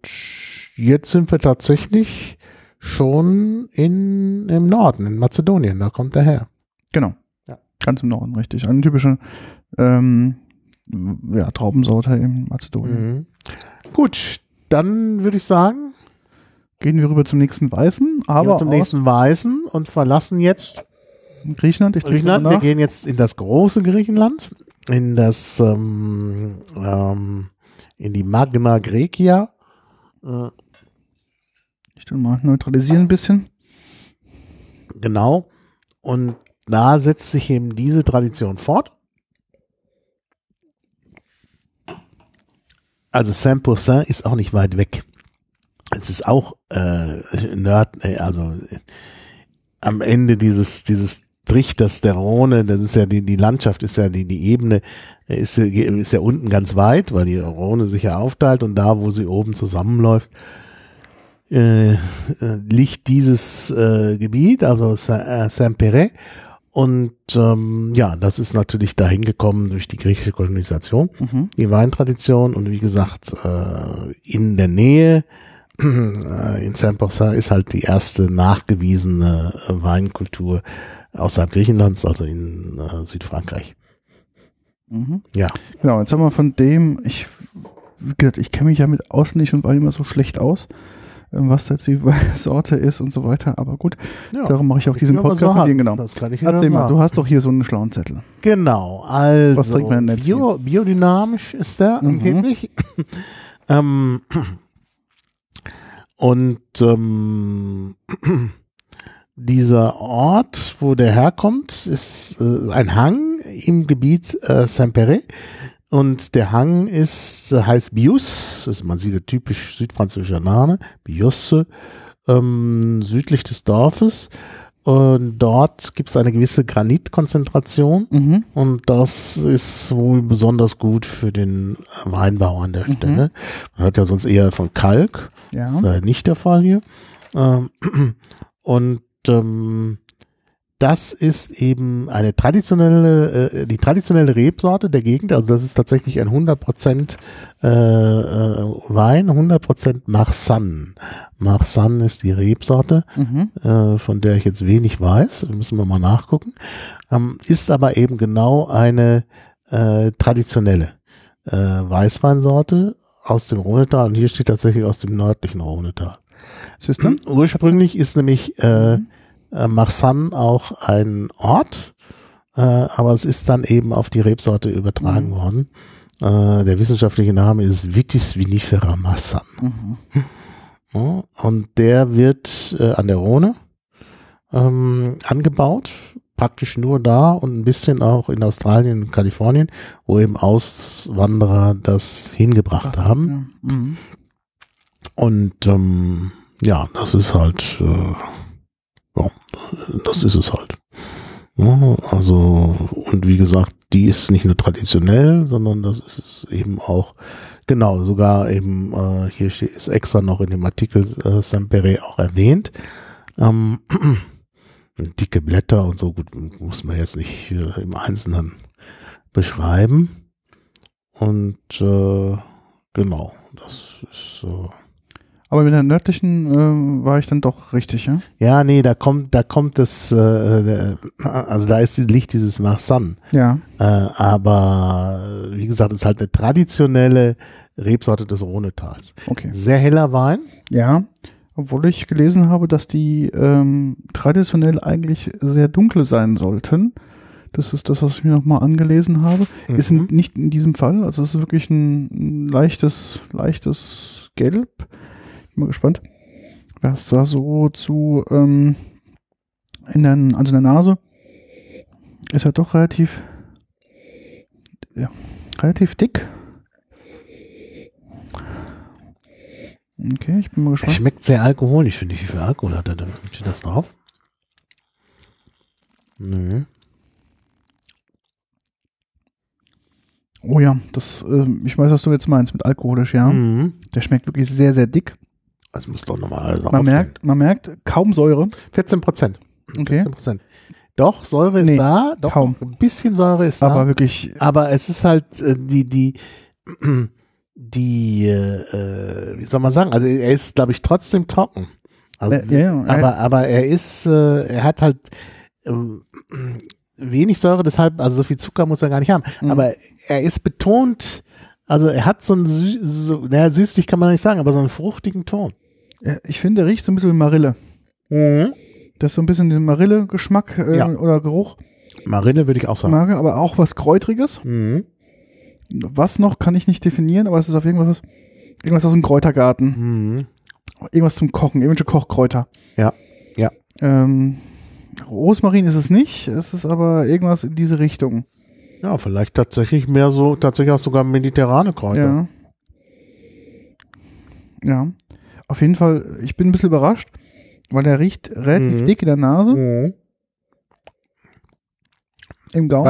jetzt sind wir tatsächlich schon in, im Norden, in Mazedonien, da kommt er her. Genau. Ja. Ganz im Norden, richtig. Eine typische ähm, ja, Traubensorte in Mazedonien. Mhm. Gut, dann würde ich sagen, Gehen wir rüber zum nächsten Weißen, aber zum nächsten Weißen und verlassen jetzt Griechenland. Ich Griechenland. Wir gehen jetzt in das große Griechenland, in das, ähm, ähm, in die Magna Grecia. Äh, Ich tu mal neutralisieren ein bisschen. Genau. Und da setzt sich eben diese Tradition fort. Also Saint-Pourçain ist auch nicht weit weg. Es ist auch äh, Nerd, äh, also äh, am Ende dieses dieses Trichters der Rhone, das ist ja die die Landschaft ist ja die die Ebene ist ja, ist ja unten ganz weit, weil die Rhone sich ja aufteilt und da, wo sie oben zusammenläuft, äh, äh, liegt dieses äh, Gebiet, also äh, Saint-Péret. Und ähm, ja, das ist natürlich dahin gekommen durch die griechische Kolonisation, Mhm. die Weintradition. Und wie gesagt, äh, in der Nähe, äh, in Saint-Pourçain ist halt die erste nachgewiesene Weinkultur außerhalb Griechenlands, also in äh, Südfrankreich. Mhm. Ja. Genau, jetzt haben wir von dem, ich, wie gesagt, ich kenne mich ja mit Außen nicht und war immer so schlecht aus, ähm, was da jetzt die Sorte ist und so weiter, aber gut, ja. darum mache ich auch diesen Ja, aber Podcast mit dir, genau. Das kann ich Erzähl mal, du hast doch hier so einen schlauen Zettel. Genau, also Was trinkt man denn jetzt Bio, biodynamisch ist der Mhm. angeblich. ähm, und ähm, dieser Ort, wo der herkommt, ist äh, ein Hang im Gebiet äh, Saint-Péret. Und der Hang ist, äh, heißt Bius, ist, man sieht der typisch südfranzösischer Name, Biusse, ähm, südlich des Dorfes. Und dort gibt es eine gewisse Granitkonzentration. Mhm. Und das ist wohl besonders gut für den Weinbau an der Mhm. Stelle. Man hört ja sonst eher von Kalk. Ja. Das ist ja nicht der Fall hier. Ähm, und ähm, das ist eben eine traditionelle, äh, die traditionelle Rebsorte der Gegend. Also das ist tatsächlich ein 100% äh, äh, Wein, 100% Marsanne. Marsanne ist die Rebsorte Mhm. äh, von der ich jetzt wenig weiß, da müssen wir mal nachgucken, ähm, ist aber eben genau eine äh, traditionelle äh, Weißweinsorte aus dem Rhonetal und hier steht tatsächlich aus dem nördlichen Rhonetal. Ursprünglich ist nämlich äh, äh, Marsanne auch ein Ort, äh, aber es ist dann eben auf die Rebsorte übertragen Mhm. worden. Äh, der wissenschaftliche Name ist Vitis vinifera Marsanne. Mhm. Ja, und der wird äh, an der Rhone ähm, angebaut, praktisch nur da und ein bisschen auch in Australien und Kalifornien, wo eben Auswanderer das hingebracht haben. Ja. Mhm. Und ähm, ja, das ist halt, äh, Ja, das ist es halt. Ja, also, und wie gesagt, die ist nicht nur traditionell, sondern das ist eben auch, genau, sogar eben, äh, hier steht, ist extra noch in dem Artikel äh, Sampere auch erwähnt. Ähm, dicke Blätter und so, gut, muss man jetzt nicht äh, im Einzelnen beschreiben. Und äh, genau, das ist äh, Aber mit der nördlichen äh, war ich dann doch richtig, ja? ja, nee, da kommt, da kommt das, äh, der- also da ist Licht dieses Marsan. Ja. Äh, aber äh, wie gesagt, ist halt eine traditionelle Rebsorte des Rhonetals. Okay. Sehr heller Wein. Ja. Obwohl ich gelesen habe, dass die ähm, traditionell eigentlich sehr dunkel sein sollten. Das ist das, was ich mir nochmal angelesen habe. Ist Mhm. nicht in diesem Fall. Also es ist wirklich ein, ein leichtes, leichtes Gelb. Bin mal gespannt, was da so zu ähm, in der, also in der Nase ist ja doch relativ ja, relativ dick. Okay, ich bin mal Er gespannt. schmeckt sehr alkoholisch, finde ich. Wie viel Alkohol hat er denn? Steht das drauf? Nö. Oh ja, das, ähm, ich weiß, was du jetzt meinst mit alkoholisch, ja. Mhm. Der schmeckt wirklich sehr, sehr dick. Das muss doch nochmal alles Man merkt, man merkt kaum Säure. 14 Prozent. Okay. 14 Prozent. Doch, Säure ist Nee, da. Doch, kaum. ein bisschen Säure ist Aber da. wirklich, Aber es ist halt äh, die, die, die, äh, wie soll man sagen? Also er ist, glaube ich, trotzdem trocken. Also, Äh, ja, ja, aber, aber er ist, äh, er hat halt ähm, wenig Säure, deshalb, also so viel Zucker muss er gar nicht haben. Mhm. Aber er ist betont, also er hat so einen, sü so, naja, süßlich kann man nicht sagen, aber so einen fruchtigen Ton. Ich finde, der riecht so ein bisschen wie Marille. Das ist so ein bisschen den Marille-Geschmack äh, Ja. oder Geruch, Marille würde ich auch sagen. Marke, aber auch was Kräutriges. Mhm. Was noch, kann ich nicht definieren, aber es ist auf irgendwas, irgendwas aus dem Kräutergarten. Mhm. Irgendwas zum Kochen, irgendwelche Kochkräuter. Ja, ja. Ähm, Rosmarin ist es nicht, es ist aber irgendwas in diese Richtung. Ja, vielleicht tatsächlich mehr so, tatsächlich auch sogar mediterrane Kräuter. Ja. Ja. Auf jeden Fall, ich bin ein bisschen überrascht, weil der riecht relativ Mhm. dick in der Nase. Mhm. Im Gaumen,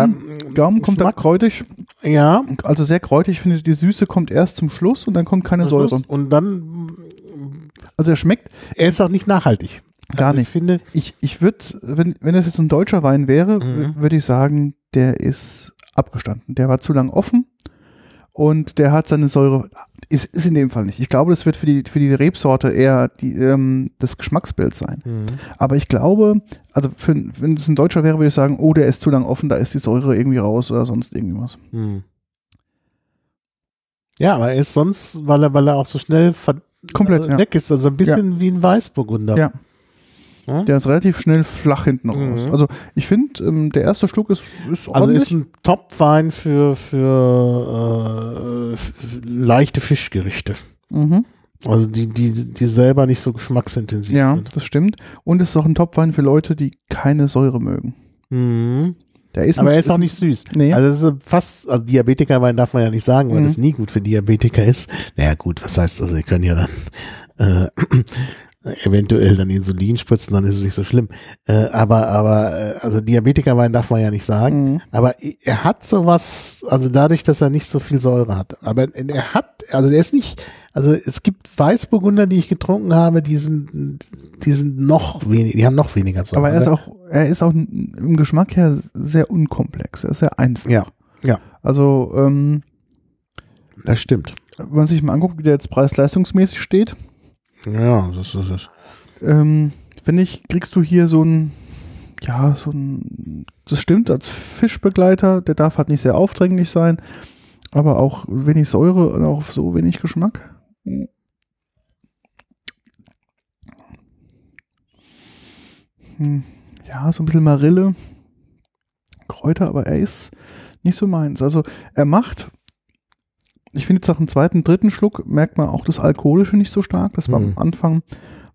Beim Gaumen kommt dann kräutig, Ja. also sehr kräutig. Ich finde, die Süße kommt erst zum Schluss und dann kommt keine Säure. Und dann, Also er schmeckt er ist auch nicht nachhaltig. gar Also nicht. Ich finde, Ich, ich würde, wenn, wenn das jetzt ein deutscher Wein wäre, Mhm. würde ich sagen, der ist abgestanden. Der war zu lang offen und der hat seine Säure, ist, ist in dem Fall nicht. Ich glaube, das wird für die, für die Rebsorte eher die, ähm, das Geschmacksbild sein. Aber ich glaube, also für, wenn es ein Deutscher wäre, würde ich sagen, oh, der ist zu lang offen, da ist die Säure irgendwie raus oder sonst irgendwie was. Hm. Ja, aber er ist sonst, weil er, weil er auch so schnell Komplett, äh, ja. weg ist, also ein bisschen wie ein Weißburgunder. Ja. Ja? Der ist relativ schnell flach hinten Mhm. raus. Also ich finde, ähm, der erste Schluck ist, ist Also ordentlich. ist ein Top-Wein für, für äh, leichte Fischgerichte. mhm. Also die, die, die selber nicht so geschmacksintensiv Ja, sind. das stimmt. Und es ist auch ein Topwein für Leute, die keine Säure mögen. Mhm. Der ist Aber ein- er ist auch nicht süß. Nee. Also es ist fast, also Diabetikerwein darf man ja nicht sagen, weil Mhm. das nie gut für Diabetiker ist. Naja gut, was heißt also, ihr könnt ja dann äh, eventuell dann Insulin spritzen, dann ist es nicht so schlimm. Äh, aber, aber, äh, also Diabetikerwein darf man ja nicht sagen. Mhm. Aber er hat sowas, also dadurch, dass er nicht so viel Säure hat. Aber er hat, also er ist nicht, also es gibt Weißburgunder, die ich getrunken habe, die sind, die sind noch weniger, die haben noch weniger Säure. Aber er ist auch, er ist auch im Geschmack her sehr unkomplex. Er ist sehr einfach. Ja, ja, Also, ähm, das stimmt. wenn man sich mal anguckt, wie der jetzt preis-leistungsmäßig steht, Ja, das ist es. ähm, finde ich, kriegst du hier so ein, ja, so ein, das stimmt, als Fischbegleiter, der darf halt nicht sehr aufdringlich sein, aber auch wenig Säure und auch so wenig Geschmack. Hm, Ja, so ein bisschen Marille, Kräuter, aber er ist nicht so meins. Also er macht, ich finde jetzt nach dem zweiten, dritten Schluck merkt man auch das Alkoholische nicht so stark. Das war Mhm. am Anfang,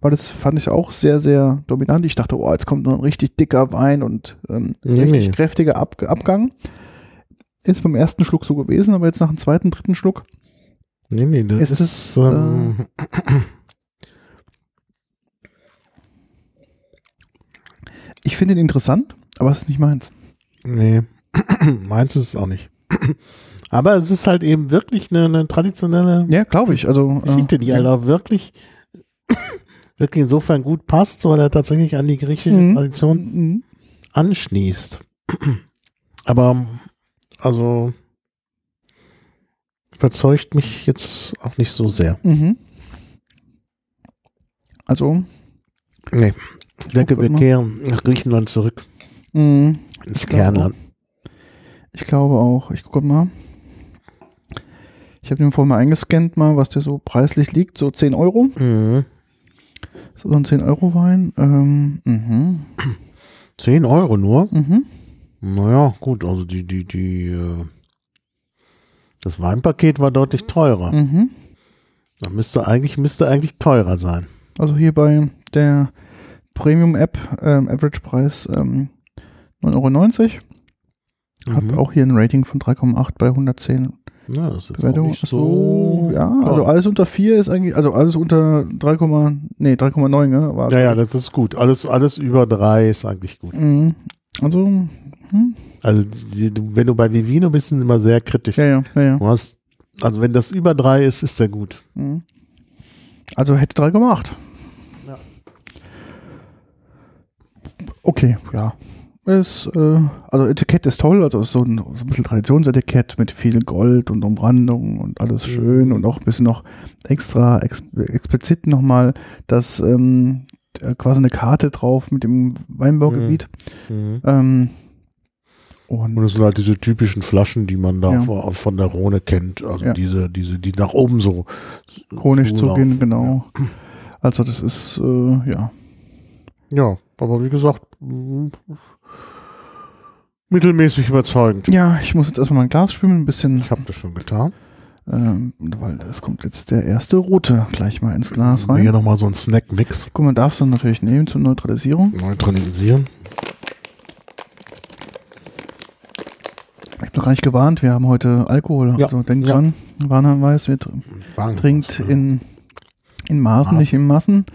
weil das fand ich auch sehr, sehr dominant. Ich dachte, oh, jetzt kommt noch ein richtig dicker Wein und ähm, Nee, richtig nee. kräftiger Ab Abgang. Ist beim ersten Schluck so gewesen, aber jetzt nach dem zweiten, dritten Schluck Nee, nee, das Ist ist, es, ähm, Ich finde ihn interessant, aber es ist nicht meins. Nee, meins ist es auch nicht. Aber es ist halt eben wirklich eine, eine traditionelle Ja, glaube ich. Also, Geschichte, die äh, halt auch wirklich, wirklich insofern gut passt, weil er tatsächlich an die griechische Mhm. Tradition mhm. anschließt. Aber, also, überzeugt mich jetzt auch nicht so sehr. Mhm. Also, Nee. Ich denke, wir kehren nach Griechenland zurück, mh, ins Ich glaube Kernland. ich glaube auch. Ich gucke mal. Ich habe den vorhin mal eingescannt, mal, was der so preislich liegt. So 10 Euro. Mhm. So ein 10-Euro-Wein. Ähm, mhm. 10 Euro nur? Mhm. Naja, gut, also die, die, die, äh, das Weinpaket war deutlich teurer. Mhm. Da müsste eigentlich, müsste eigentlich teurer sein. Also hier bei der Premium-App, ähm, Average-Preis ähm, 9,90 Euro. Hat Mhm. auch hier ein Rating von 3,8 bei 110 Ja, das ist Bewertungen. nicht so. ja, also alles unter 4 ist eigentlich, also alles unter 3, nee, 3,9, ne? War, ja, ja, das ist gut. Alles, alles über drei ist eigentlich gut. Mhm. Also, hm, Also, wenn du bei Vivino bist, sind immer sehr kritisch. ja, ja, ja, ja. Du hast, also wenn das über drei ist, ist der gut. Mhm. Also hätte 3,8. Ja. Okay, ja. Ist, äh, also Etikett ist toll, also ist so ein, so ein bisschen Traditionsetikett mit viel Gold und Umrandung und alles schön und auch ein bisschen noch extra ex explizit nochmal das ähm, äh, quasi eine Karte drauf mit dem Weinbaugebiet. Ähm, und Und es sind halt diese typischen Flaschen, die man da Ja. von, von der Rhone kennt. Also Ja. diese, diese, die nach oben so zulaufen. zugehen, genau. Also das ist, äh, ja. Ja, aber wie gesagt, mittelmäßig überzeugend. Ja, ich muss jetzt erstmal mein Glas spülen, ein bisschen, Ich habe das schon getan. ähm, weil es kommt jetzt der erste rote gleich mal ins Glas Hier rein. nochmal so ein Snack-Mix Guck, man darf es dann natürlich nehmen zur Neutralisierung. neutralisieren. Ich habe noch gar nicht gewarnt, wir haben heute Alkohol. Ja, Also denkt ja. dran, Warnhinweis, wir tr- Bang. trinkt in, in Maßen, Ah. nicht in Massen.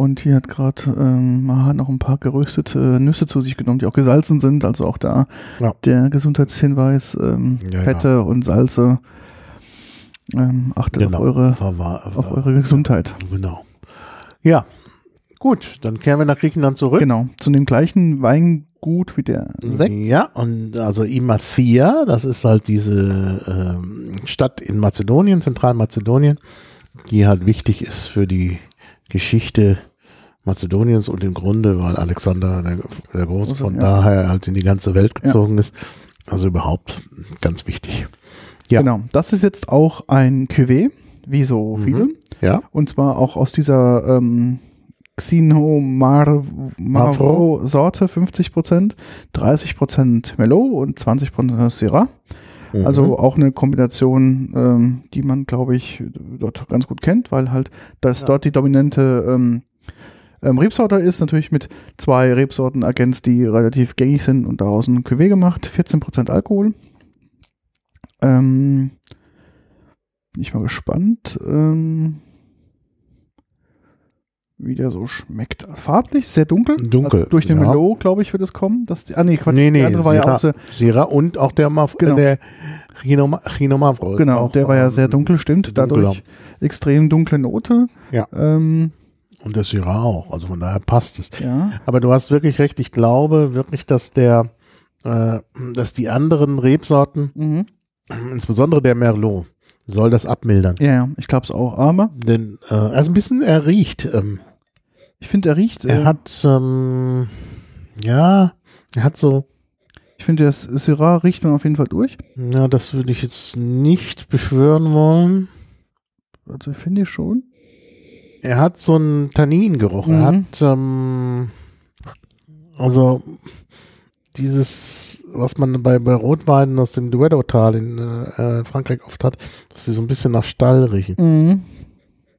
Und hier hat gerade ähm, Maha noch ein paar geröstete Nüsse zu sich genommen, die auch gesalzen sind. Also auch da Ja. der Gesundheitshinweis, ähm, Ja, Fette und Salze. Ähm, achtet Genau. auf, eure, Verwahr- auf eure Gesundheit. Genau. Ja. Gut, dann kehren wir nach Griechenland zurück. Genau, zu dem gleichen Weingut wie der Sekt. Ja, und also Imathia, das ist halt diese ähm, Stadt in Mazedonien, Zentralmazedonien, die halt wichtig ist für die Geschichte Mazedoniens und im Grunde, weil Alexander der, der Große Also, von ja. daher halt in die ganze Welt gezogen ist. Also überhaupt ganz wichtig. Ja. Genau, das ist jetzt auch ein Cuvée, wie so Mhm. viele. Ja, Und zwar auch aus dieser ähm, Xino Mar Marvro Sorte 50%, 30% Merlot und 20% Syrah. Mhm. Also auch eine Kombination, ähm, die man, glaube ich, dort ganz gut kennt, weil halt das Ja. dort die dominante ähm, ähm, Rebsorte ist, natürlich mit zwei Rebsorten ergänzt, die relativ gängig sind und daraus ein Cuvée gemacht, 14% Alkohol. Ähm, bin ich mal gespannt, ähm, wie der so schmeckt. Farblich, sehr dunkel. Dunkel, Also durch den ja. Merlot, glaube ich, wird es kommen. Dass die, ah, nee, Quatsch, Nee, nee, andere war ja Syrah. auch sehr, Syrah und auch der, Mav Genau. der Mavro. Genau, auch, der war ja sehr ähm, dunkel, stimmt. dunkler. Dadurch extrem dunkle Note. Ja. Ähm, Und der Syrah auch, also von daher passt es. ja. Aber du hast wirklich recht, ich glaube wirklich, dass der, äh, dass die anderen Rebsorten, Mhm. insbesondere der Merlot, soll das abmildern. Ja, ich glaube es auch. Aber Denn, äh, also ein bisschen, er riecht, ähm, ich finde, er riecht. er äh, hat, ähm, ja, er hat so, ich finde, das Syrah riecht man auf jeden Fall durch. ja, das würde ich jetzt nicht beschwören wollen. Also ich finde schon. Er hat so einen Tanningeruch. Er Mhm. hat, ähm, also dieses, was man bei, bei Rotweinen aus dem Duetto-Tal in äh, Frankreich oft hat, dass sie so ein bisschen nach Stall riechen. Mhm.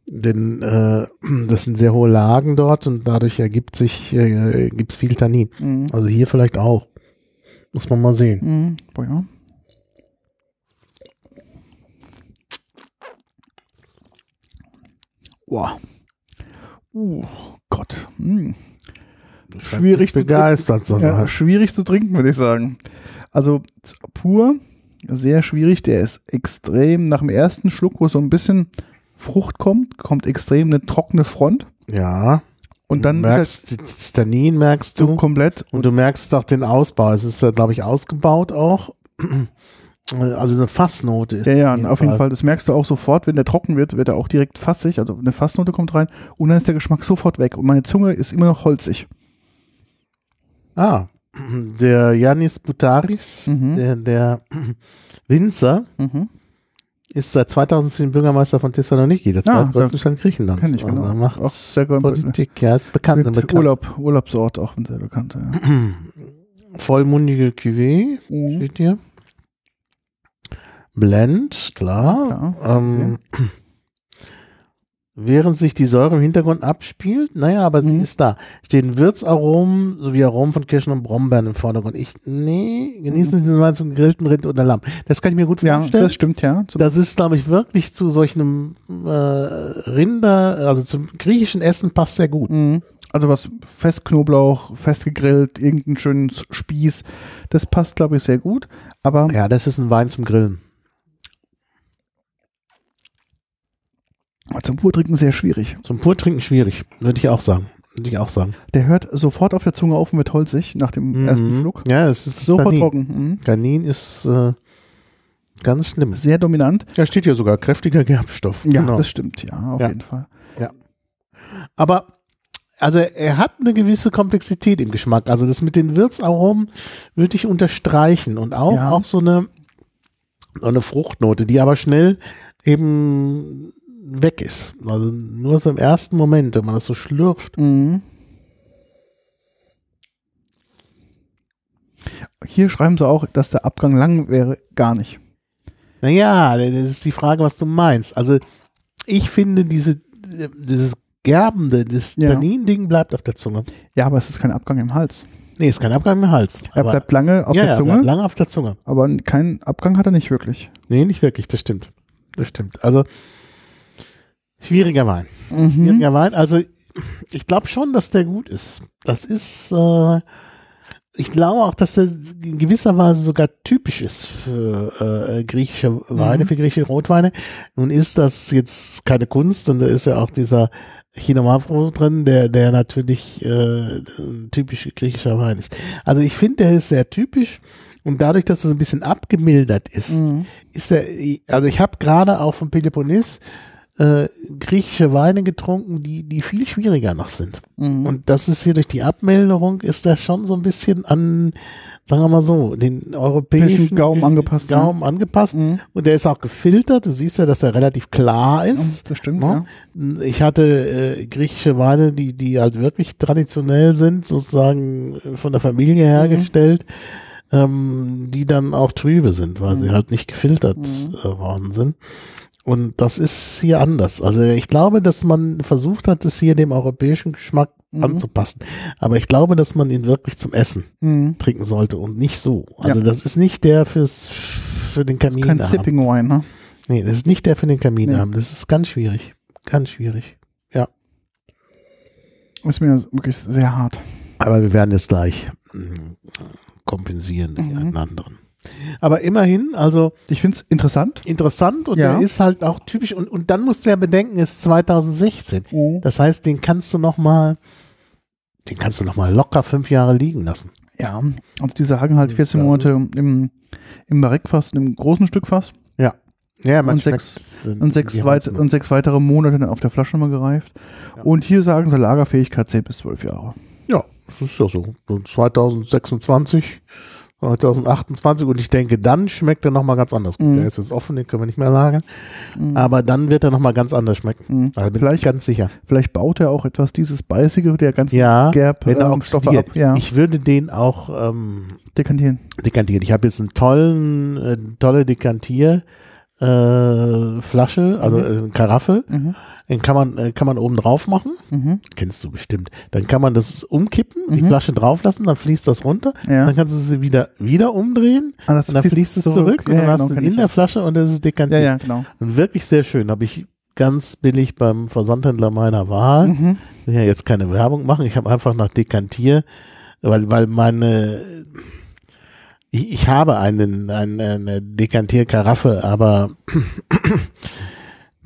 Denn äh, das sind sehr hohe Lagen dort und dadurch ergibt sich, äh, gibt es viel Tannin. Mhm. Also hier vielleicht auch. Muss man mal sehen. Mhm. Boah, ja. Boah. Uh, Gott. Mhm. schwierig zu trinken. Ja, schwierig zu trinken, würde ich sagen. Also pur, sehr schwierig. Der ist extrem, nach dem ersten Schluck, wo so ein bisschen Frucht kommt, kommt extrem eine trockene Front. ja. Und dann merkst das Tannin merkst du komplett. und du merkst auch den Ausbau. Es ist ja, glaube ich, ausgebaut auch. Also eine Fassnote ist Ja, ja, auf jeden Fall. Das merkst du auch sofort, wenn der trocken wird, wird er auch direkt fassig. Also eine Fassnote kommt rein und dann ist der Geschmack sofort weg. Und meine Zunge ist immer noch holzig. Ah, der Yanis Butaris, Mhm. der, der Winzer, Mhm. ist seit 2010 Bürgermeister von Thessaloniki, der Ah, zweitgrößte Stadt Griechenlands. Kenn ich, genau. Also macht Auch sehr gut. Politik, ja, ist bekannt. Mit bekannt. Urlaub, Urlaubsort auch sehr bekannt. Ja. Vollmundige Cuvée, Mhm. steht hier. Blend, klar. Klar, ähm, während sich die Säure im Hintergrund abspielt, naja, aber sie Mhm. ist da. Stehen Würzaromen sowie Aromen von Kirschen und Brombeeren im Vordergrund. Ich, nee, genießen Sie diesen Wein zum gegrillten Rind oder Lamm. Das kann ich mir gut ja, vorstellen. das stimmt, ja. Zum- Das ist, glaube ich, wirklich zu solchen äh, Rinder, also zum griechischen Essen passt sehr gut. Mhm. Also was Festknoblauch, festgegrillt, irgendeinen schönen Spieß, das passt, glaube ich, sehr gut. Aber Ja, das ist ein Wein zum Grillen. Zum Purtrinken sehr schwierig. Zum Purtrinken schwierig, würde ich auch sagen. Würde ich auch sagen. Der hört sofort auf der Zunge auf und wird holzig nach dem ersten Mhm. Schluck. Ja, es ist Sofort Tannin. trocken. Mhm. Tannin ist äh, ganz schlimm. Sehr dominant. Da steht hier sogar kräftiger Gerbstoff. Ja, Genau. das stimmt, ja, auf Ja. jeden Fall. Aber also er hat eine gewisse Komplexität im Geschmack. Also das mit den Würzaromen würde ich unterstreichen und auch, Ja. auch so eine, so eine Fruchtnote, die aber schnell eben weg ist. Also nur so im ersten Moment, wenn man das so schlürft. Mhm. Hier schreiben sie auch, dass der Abgang lang wäre. Gar nicht. Naja, das ist die Frage, was du meinst. Also ich finde diese, dieses Gerbende, das Ja. Tannin-Ding bleibt auf der Zunge. Ja, aber es ist kein Abgang im Hals. Nee, ist kein Abgang im Hals. Er aber, bleibt lange auf ja, der ja, Zunge, bleibt lange auf der Zunge. aber keinen Abgang hat er nicht wirklich. Nee, nicht wirklich, das stimmt. Das stimmt. Also schwieriger Wein. Mhm. Schwieriger Wein. Also ich glaube schon, dass der gut ist. Das ist, äh, ich glaube auch, dass er in gewisser Weise sogar typisch ist für äh, griechische Weine, Mhm. für griechische Rotweine. Nun ist das jetzt keine Kunst und da ist ja auch dieser Chinomavro drin, der, der natürlich äh, typisch griechischer Wein ist. Also ich finde, der ist sehr typisch und dadurch, dass er so ein bisschen abgemildert ist, Mhm. ist er, also ich habe gerade auch vom Peloponnes äh, griechische Weine getrunken, die, die viel schwieriger noch sind. Mhm. Und das ist hier durch die Abmilderung, ist das schon so ein bisschen an, sagen wir mal so, den europäischen Gaumen angepasst, ja. Gaumen angepasst. Mhm. Und der ist auch gefiltert. Du siehst ja, dass er relativ klar ist. Das stimmt, Ja. ja. Ich hatte äh, griechische Weine, die, die halt wirklich traditionell sind, sozusagen äh, von der Familie hergestellt, ähm, die dann auch trübe sind, weil sie Mhm. halt nicht gefiltert Mhm. äh, worden sind. Und das ist hier anders. Also ich glaube, dass man versucht hat, das hier dem europäischen Geschmack Mhm. anzupassen. Aber ich glaube, dass man ihn wirklich zum Essen Mhm. trinken sollte und nicht so. Also Ja. das ist nicht der fürs für den Kamin. Kein. Sipping Wine, ne? Nee, das ist nicht der für den Kamin Nee. haben. Das ist ganz schwierig. Ganz schwierig. Ist mir wirklich sehr hart. Aber wir werden es gleich mh, kompensieren Mhm. einen anderen. Aber immerhin, also Ich finde es interessant. interessant und Ja. der ist halt auch typisch. Und, und dann musst du ja bedenken, es ist 2016. Mhm. Das heißt, den kannst du noch mal, den kannst du noch mal locker fünf Jahre liegen lassen. Ja, also die sagen halt 14 Ja. Monate im, im Barrique-Fass, im großen Stückfass Ja, man Und sechs- und sechs, weit, und sechs weitere Monate auf der Flasche nochmal gereift. Ja. Und hier sagen sie Lagerfähigkeit 10 bis 12 Jahre. Ja, das ist ja. So 2026, 2028 und ich denke, dann schmeckt er nochmal ganz anders. Gut, Mhm. der ist jetzt offen, den können wir nicht mehr lagern. Mhm. Aber dann wird er nochmal ganz anders schmecken. Mhm. Da bin ich Vielleicht, ganz sicher. vielleicht baut er auch etwas dieses Beißige der ganzen Ja, Gerb wenn er ähm, Stoffe ab. Ja, Ich würde den auch ähm, dekantieren. dekantieren. Ich habe jetzt einen tollen, äh, tolle Dekantier. Äh, Flasche, also Mhm. äh, Karaffe, Mhm. Den kann man, äh, kann man oben drauf machen, Mhm. kennst du bestimmt. Dann kann man das umkippen, die Mhm. Flasche drauf lassen, dann fließt das runter, Ja. dann kannst du sie wieder, wieder umdrehen Ah, und dann fließt es zurück, und Ja, dann ja, hast genau, du in der ja. Flasche und das ist ja, dekantiert. ja, genau. Und wirklich sehr schön. Habe ich ganz billig beim Versandhändler meiner Wahl Mhm. will ja jetzt keine Werbung machen. Ich habe einfach nach Dekantier, weil, weil meine, ich, ich habe einen, eine, eine Dekantierkaraffe, aber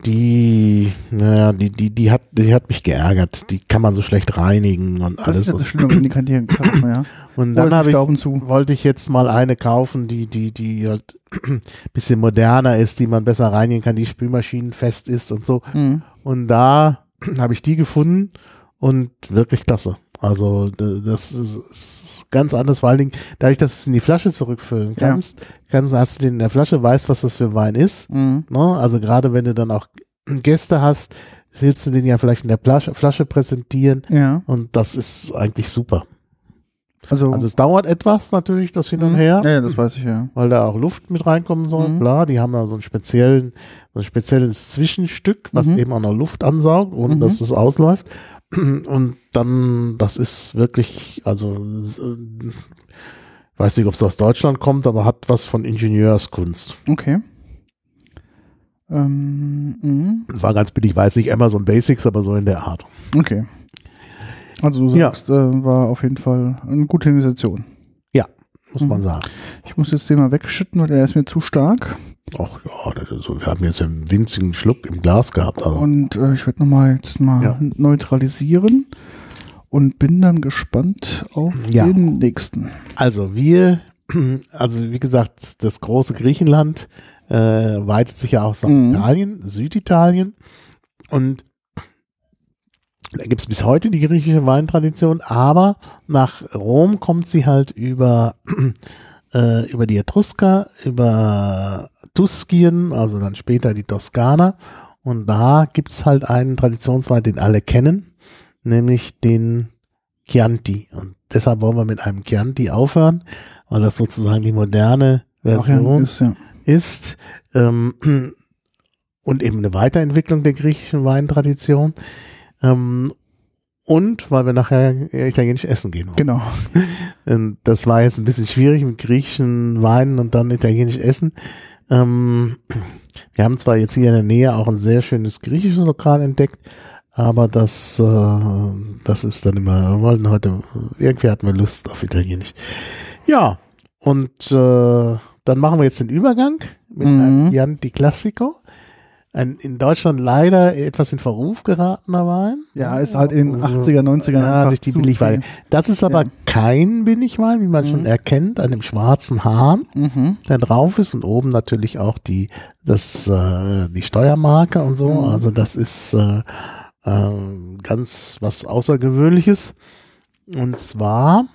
die, naja, die, die, die hat, die hat mich geärgert. Die kann man so schlecht reinigen und Das alles. ist ja das Schlimme mit den Kantieren. ja. Und dann habe ich, zu. wollte ich jetzt mal eine kaufen, die, die, die halt bisschen moderner ist, die man besser reinigen kann, die spülmaschinenfest ist und so. Mhm. Und da habe ich die gefunden und wirklich klasse. Also das ist, ganz anders, vor allen Dingen, dadurch, dass du es in die Flasche zurückfüllen Ja. kannst, kannst hast du den in der Flasche, weißt, was das für Wein ist. Mhm. Ne? Also gerade wenn du dann auch Gäste hast, willst du den ja vielleicht in der Flasche, Flasche präsentieren Ja. und das ist eigentlich super. Also, Also es dauert etwas natürlich, das hin und Mhm. her Ja, ja, das weiß ich ja. weil da auch Luft mit reinkommen soll. Mhm. Klar, die haben da so einen speziellen, so ein spezielles Zwischenstück, was Mhm. eben auch noch Luft ansaugt, ohne Mhm. dass es ausläuft. Und dann, das ist wirklich, also äh, weiß nicht, ob es aus Deutschland kommt, aber hat was von Ingenieurskunst. Okay. Ähm, mhm. War ganz billig, weiß nicht Amazon Basics, aber so in der Art. Okay. Also du Ja. sagst, äh, war auf jeden Fall eine gute Investition. Muss Mhm. man sagen. Ich muss jetzt den mal wegschütten, weil der ist mir zu stark. Ach ja, das ist so, wir haben jetzt einen winzigen Schluck im Glas gehabt. Also. Und äh, ich werde nochmal jetzt mal Ja. neutralisieren und bin dann gespannt auf Ja. den nächsten. Also wir, also wie gesagt, das große Griechenland äh, weitet sich ja auch nach Mhm. Italien, Süditalien. Und da gibt es bis heute die griechische Weintradition, aber nach Rom kommt sie halt über, äh, über die Etrusker, über Tuskien, also dann später die Toskana. Und da gibt es halt einen Traditionswein, den alle kennen, nämlich den Chianti. Und deshalb wollen wir mit einem Chianti aufhören, weil das sozusagen die moderne Version ist, ja. ist ähm, und eben eine Weiterentwicklung der griechischen Weintradition. Ähm, und weil wir nachher italienisch essen gehen wollen. Genau. Das war jetzt ein bisschen schwierig mit griechischen Weinen und dann italienisch essen. Ähm, wir haben zwar jetzt hier in der Nähe auch ein sehr schönes griechisches Lokal entdeckt, aber das, äh, das ist dann immer, wir wollten heute, irgendwie hatten wir Lust auf Italienisch. Ja, und äh, dann machen wir jetzt den Übergang mit Mhm. einem Chianti Classico. Ein in Deutschland leider etwas in Verruf geratener Wein. Ja, ist halt in den 80er, 90er Ja, einfach durch die Billigweine. Das ist aber Ja. kein Billigwein, wie man schon Mhm. erkennt, an dem schwarzen Hahn, Mhm. der drauf ist und oben natürlich auch die, das, äh, die Steuermarke und so. Mhm. Also das ist äh, äh, ganz was Außergewöhnliches. Und zwar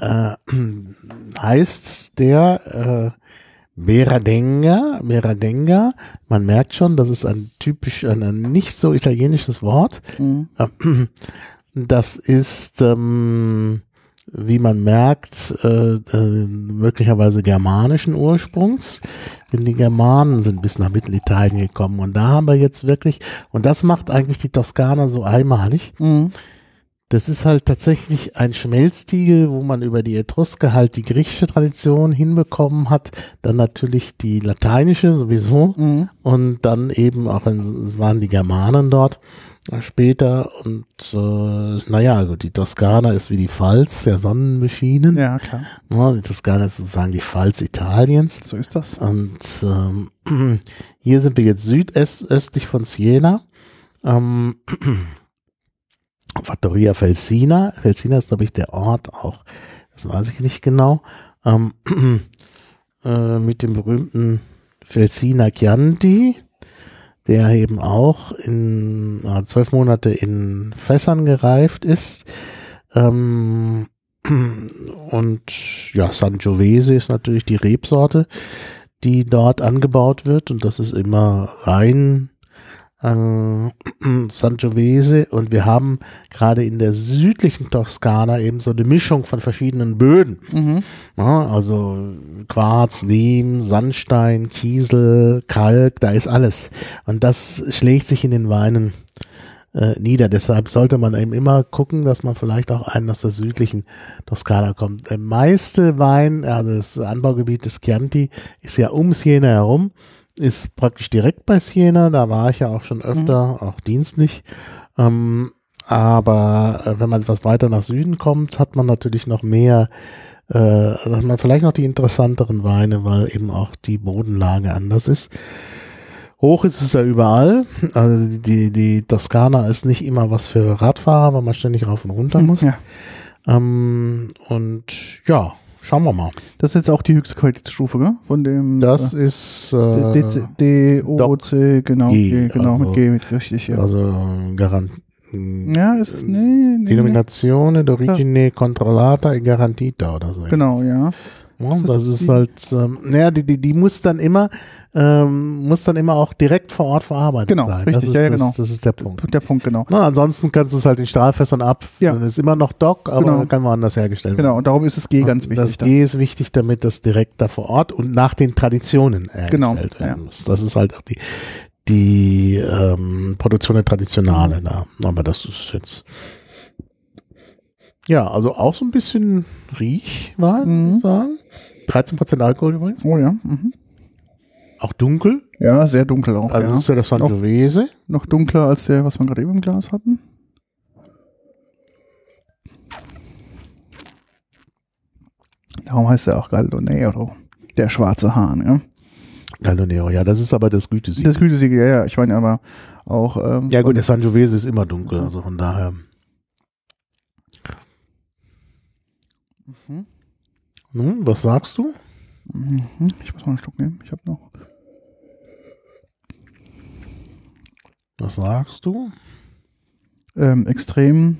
äh, heißt der äh, Beradenga, Beradenga, man merkt schon, das ist ein typisch, ein, ein nicht so italienisches Wort. Mhm. Das ist, ähm, wie man merkt, äh, äh, möglicherweise germanischen Ursprungs. Denn die Germanen sind bis nach Mittelitalien gekommen. Und da haben wir jetzt wirklich, und das macht eigentlich die Toskana so einmalig. Mhm. Das ist halt tatsächlich ein Schmelztiegel, wo man über die Etrusker halt die griechische Tradition hinbekommen hat, dann natürlich die lateinische sowieso Mhm. und dann eben auch es waren die Germanen dort später und äh, naja, gut, die Toskana ist wie die Pfalz der Sonnenmaschinen. Ja, klar. Ja, die Toskana ist sozusagen die Pfalz Italiens. So ist das. Und ähm, hier sind wir jetzt südöstlich von Siena. Ähm, Fattoria Felsina. Felsina ist, glaube ich, der Ort auch. Das weiß ich nicht genau. Ähm, äh, mit dem berühmten Felsina Chianti, der eben auch in zwölf Monate in Fässern gereift ist. Ähm, und ja, Sangiovese ist natürlich die Rebsorte, die dort angebaut wird. Und das ist immer rein äh, Sangiovese. Und wir haben gerade in der südlichen Toskana eben so eine Mischung von verschiedenen Böden. Mhm. Ja, also Quarz, Lehm, Sandstein, Kiesel, Kalk, da ist alles. Und das schlägt sich in den Weinen äh, nieder. Deshalb sollte man eben immer gucken, dass man vielleicht auch einen aus der südlichen Toskana kommt. Der meiste Wein, also das Anbaugebiet des Chianti, ist ja um Siena herum, ist praktisch direkt bei Siena. Da war ich ja auch schon öfter, auch dienstlich. Ähm, aber äh, wenn man etwas weiter nach Süden kommt, hat man natürlich noch mehr, äh, hat man vielleicht noch die interessanteren Weine, weil eben auch die Bodenlage anders ist. Hoch ist es da überall. Also die, die Toskana ist nicht immer was für Radfahrer, weil man ständig rauf und runter muss. Ja. Ähm, und ja, schauen wir mal. Das ist jetzt auch die höchste Qualitätsstufe, gell? Von dem Das äh, ist äh, D- DC D, O, C, genau, G, G, genau, also- mit G, mit richtig, ja. also Garant ja, ist es, nee, nee, nee. Denominazione d'origine controllata e garantita oder so. Genau, ja. Das das ist halt, ähm, naja, die, die, die muss dann immer, ähm, muss dann immer auch direkt vor Ort verarbeitet Genau, sein. richtig, das ist, ja, ja, das, genau. Das ist der Punkt. Der Punkt, genau. Na, ansonsten kannst du es halt in Stahlfässern ab. Ja. Dann ist immer noch Dock, aber Genau. kann woanders hergestellt Genau, und darum ist es G werden. ganz Und wichtig. Das da. G ist wichtig, damit das direkt da vor Ort und nach den Traditionen hergestellt Genau, werden ja. muss. Das ist halt auch die, die ähm, Produktion der Traditionale da. Aber das ist jetzt ja, also auch so ein bisschen Riechwein, Mhm. sagen. 13% Alkohol übrigens. Oh ja. Mhm. Auch dunkel. Ja, sehr dunkel auch. Also ja. ist ja das Sangiovese. Noch dunkler als der, was wir gerade eben im Glas hatten. Darum heißt er auch Galdonero. Der schwarze Hahn, ja. Galdonero, ja, das ist aber das Gütesiegel. Das Gütesiegel, ja, ja. Ich meine aber auch. Ähm, ja gut, der Sangiovese ist immer dunkel, also von daher. Nun, was sagst du? Mhm. Ich muss mal einen Schluck nehmen. Ich habe noch. Was sagst du? Ähm, extrem.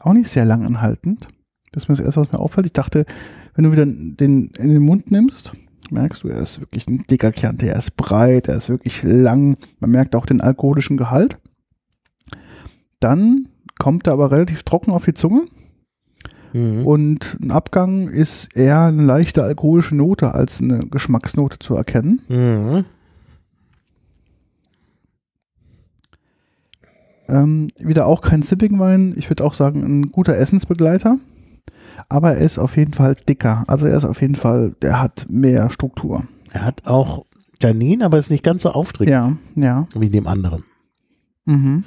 Auch nicht sehr lang anhaltend. Das ist mir das erste, was mir auffällt. Ich dachte, wenn du wieder den in den Mund nimmst, merkst du, er ist wirklich ein dicker Chianti. Er ist breit, er ist wirklich lang. Man merkt auch den alkoholischen Gehalt. Dann kommt er aber relativ trocken auf die Zunge. Mhm. Und ein Abgang ist eher eine leichte alkoholische Note als eine Geschmacksnote zu erkennen. Mhm. Ähm, wieder auch kein Sipping Wein. Ich würde auch sagen, ein guter Essensbegleiter. Aber er ist auf jeden Fall dicker. Also er ist auf jeden Fall, der hat mehr Struktur. Er hat auch Tannin, aber ist nicht ganz so aufdringlich Ja, ja. wie in dem anderen, Mhm.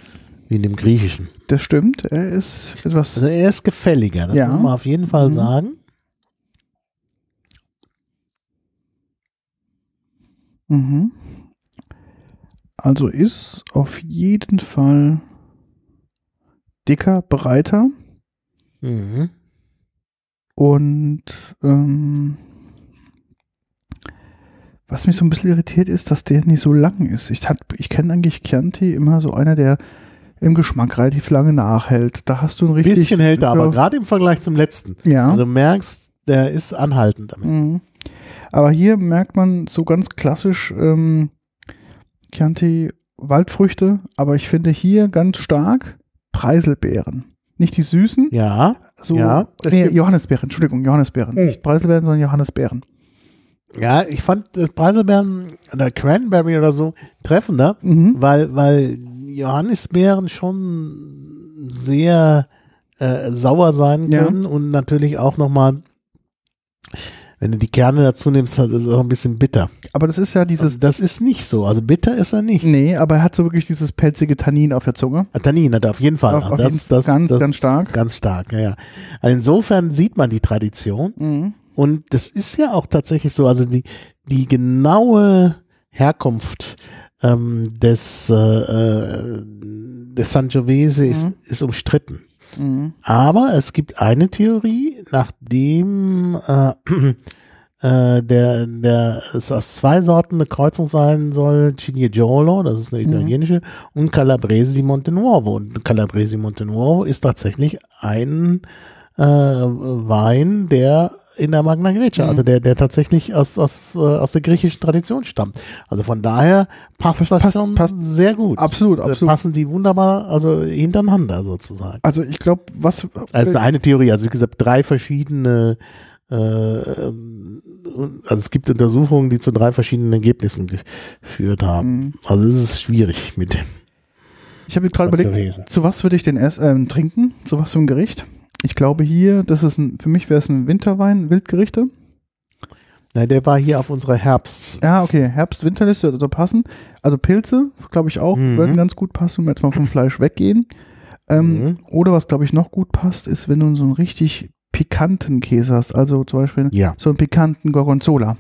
wie in dem griechischen. Das stimmt. Er ist etwas. Also er ist gefälliger, das Ja. muss man auf jeden Fall Mhm. sagen. Mhm. Also ist auf jeden Fall dicker, breiter Mhm. und ähm, was mich so ein bisschen irritiert ist, dass der nicht so lang ist. Ich, ich kenne eigentlich Chianti immer so einer, der im Geschmack relativ lange nachhält. Da hast du ein Ein richtig. bisschen hält er, aber gerade im Vergleich zum letzten. Ja. Also du merkst, der ist anhaltend damit. Mhm. Aber hier merkt man so ganz klassisch ähm, Chianti Waldfrüchte, aber ich finde hier ganz stark Preiselbeeren. Nicht die süßen, Ja, so ja, nee, stimmt. Johannisbeeren, Entschuldigung, Johannisbeeren. Mhm. Nicht Preiselbeeren, sondern Johannisbeeren. Ja, ich fand das Preiselbeeren oder Cranberry oder so treffender, Mhm. weil, weil Johannisbeeren schon sehr äh, sauer sein Ja. können und natürlich auch nochmal, wenn du die Kerne dazu nimmst, ist es auch ein bisschen bitter. Aber das ist ja dieses, das ist nicht so. Also bitter ist er nicht. nee, aber er hat so wirklich dieses pelzige Tannin auf der Zunge. Tannin hat er auf jeden Fall. Auf- auf das, jeden- das, ganz, das, ganz stark. Ganz stark, ja, ja. Also insofern sieht man die Tradition. Mhm. Und das ist ja auch tatsächlich so, also die, die genaue Herkunft ähm, des, äh, äh, des Sangiovese ist, Mhm. ist umstritten. Mhm. Aber es gibt eine Theorie, nachdem äh, äh, der, der es aus zwei Sorten eine Kreuzung sein soll, Cinigiolo, das ist eine Mhm. italienische, und Calabrese di Montenuovo. Und Calabrese di Montenuovo ist tatsächlich ein äh, Wein, der in der Magna Grecia, Mhm. also der, der tatsächlich aus, aus, äh, aus der griechischen Tradition stammt. Also von daher passt das Passt- schon passt sehr gut. Absolut, absolut. passen die wunderbar, also hintereinander sozusagen. Also ich glaube, was Also eine Theorie, also wie gesagt, drei verschiedene, äh, ähm, also es gibt Untersuchungen, die zu drei verschiedenen Ergebnissen geführt haben. Mhm. Also es ist schwierig mit dem. Ich habe gerade überlegt, zu was würde ich den ess, ähm, trinken? Zu was für ein Gericht? Ich glaube hier, das ist ein, für mich wäre es ein Winterwein, Wildgerichte. Na, der war hier auf unserer Herbst. Ja, okay, Herbst-Winterliste würde so passen. Also Pilze, glaube ich auch, Mhm. würden ganz gut passen, wenn wir jetzt mal vom Fleisch weggehen. Ähm, Mhm. Oder was, glaube ich, noch gut passt, ist, wenn du so einen richtig pikanten Käse hast. Also zum Beispiel Ja. so einen pikanten Gorgonzola.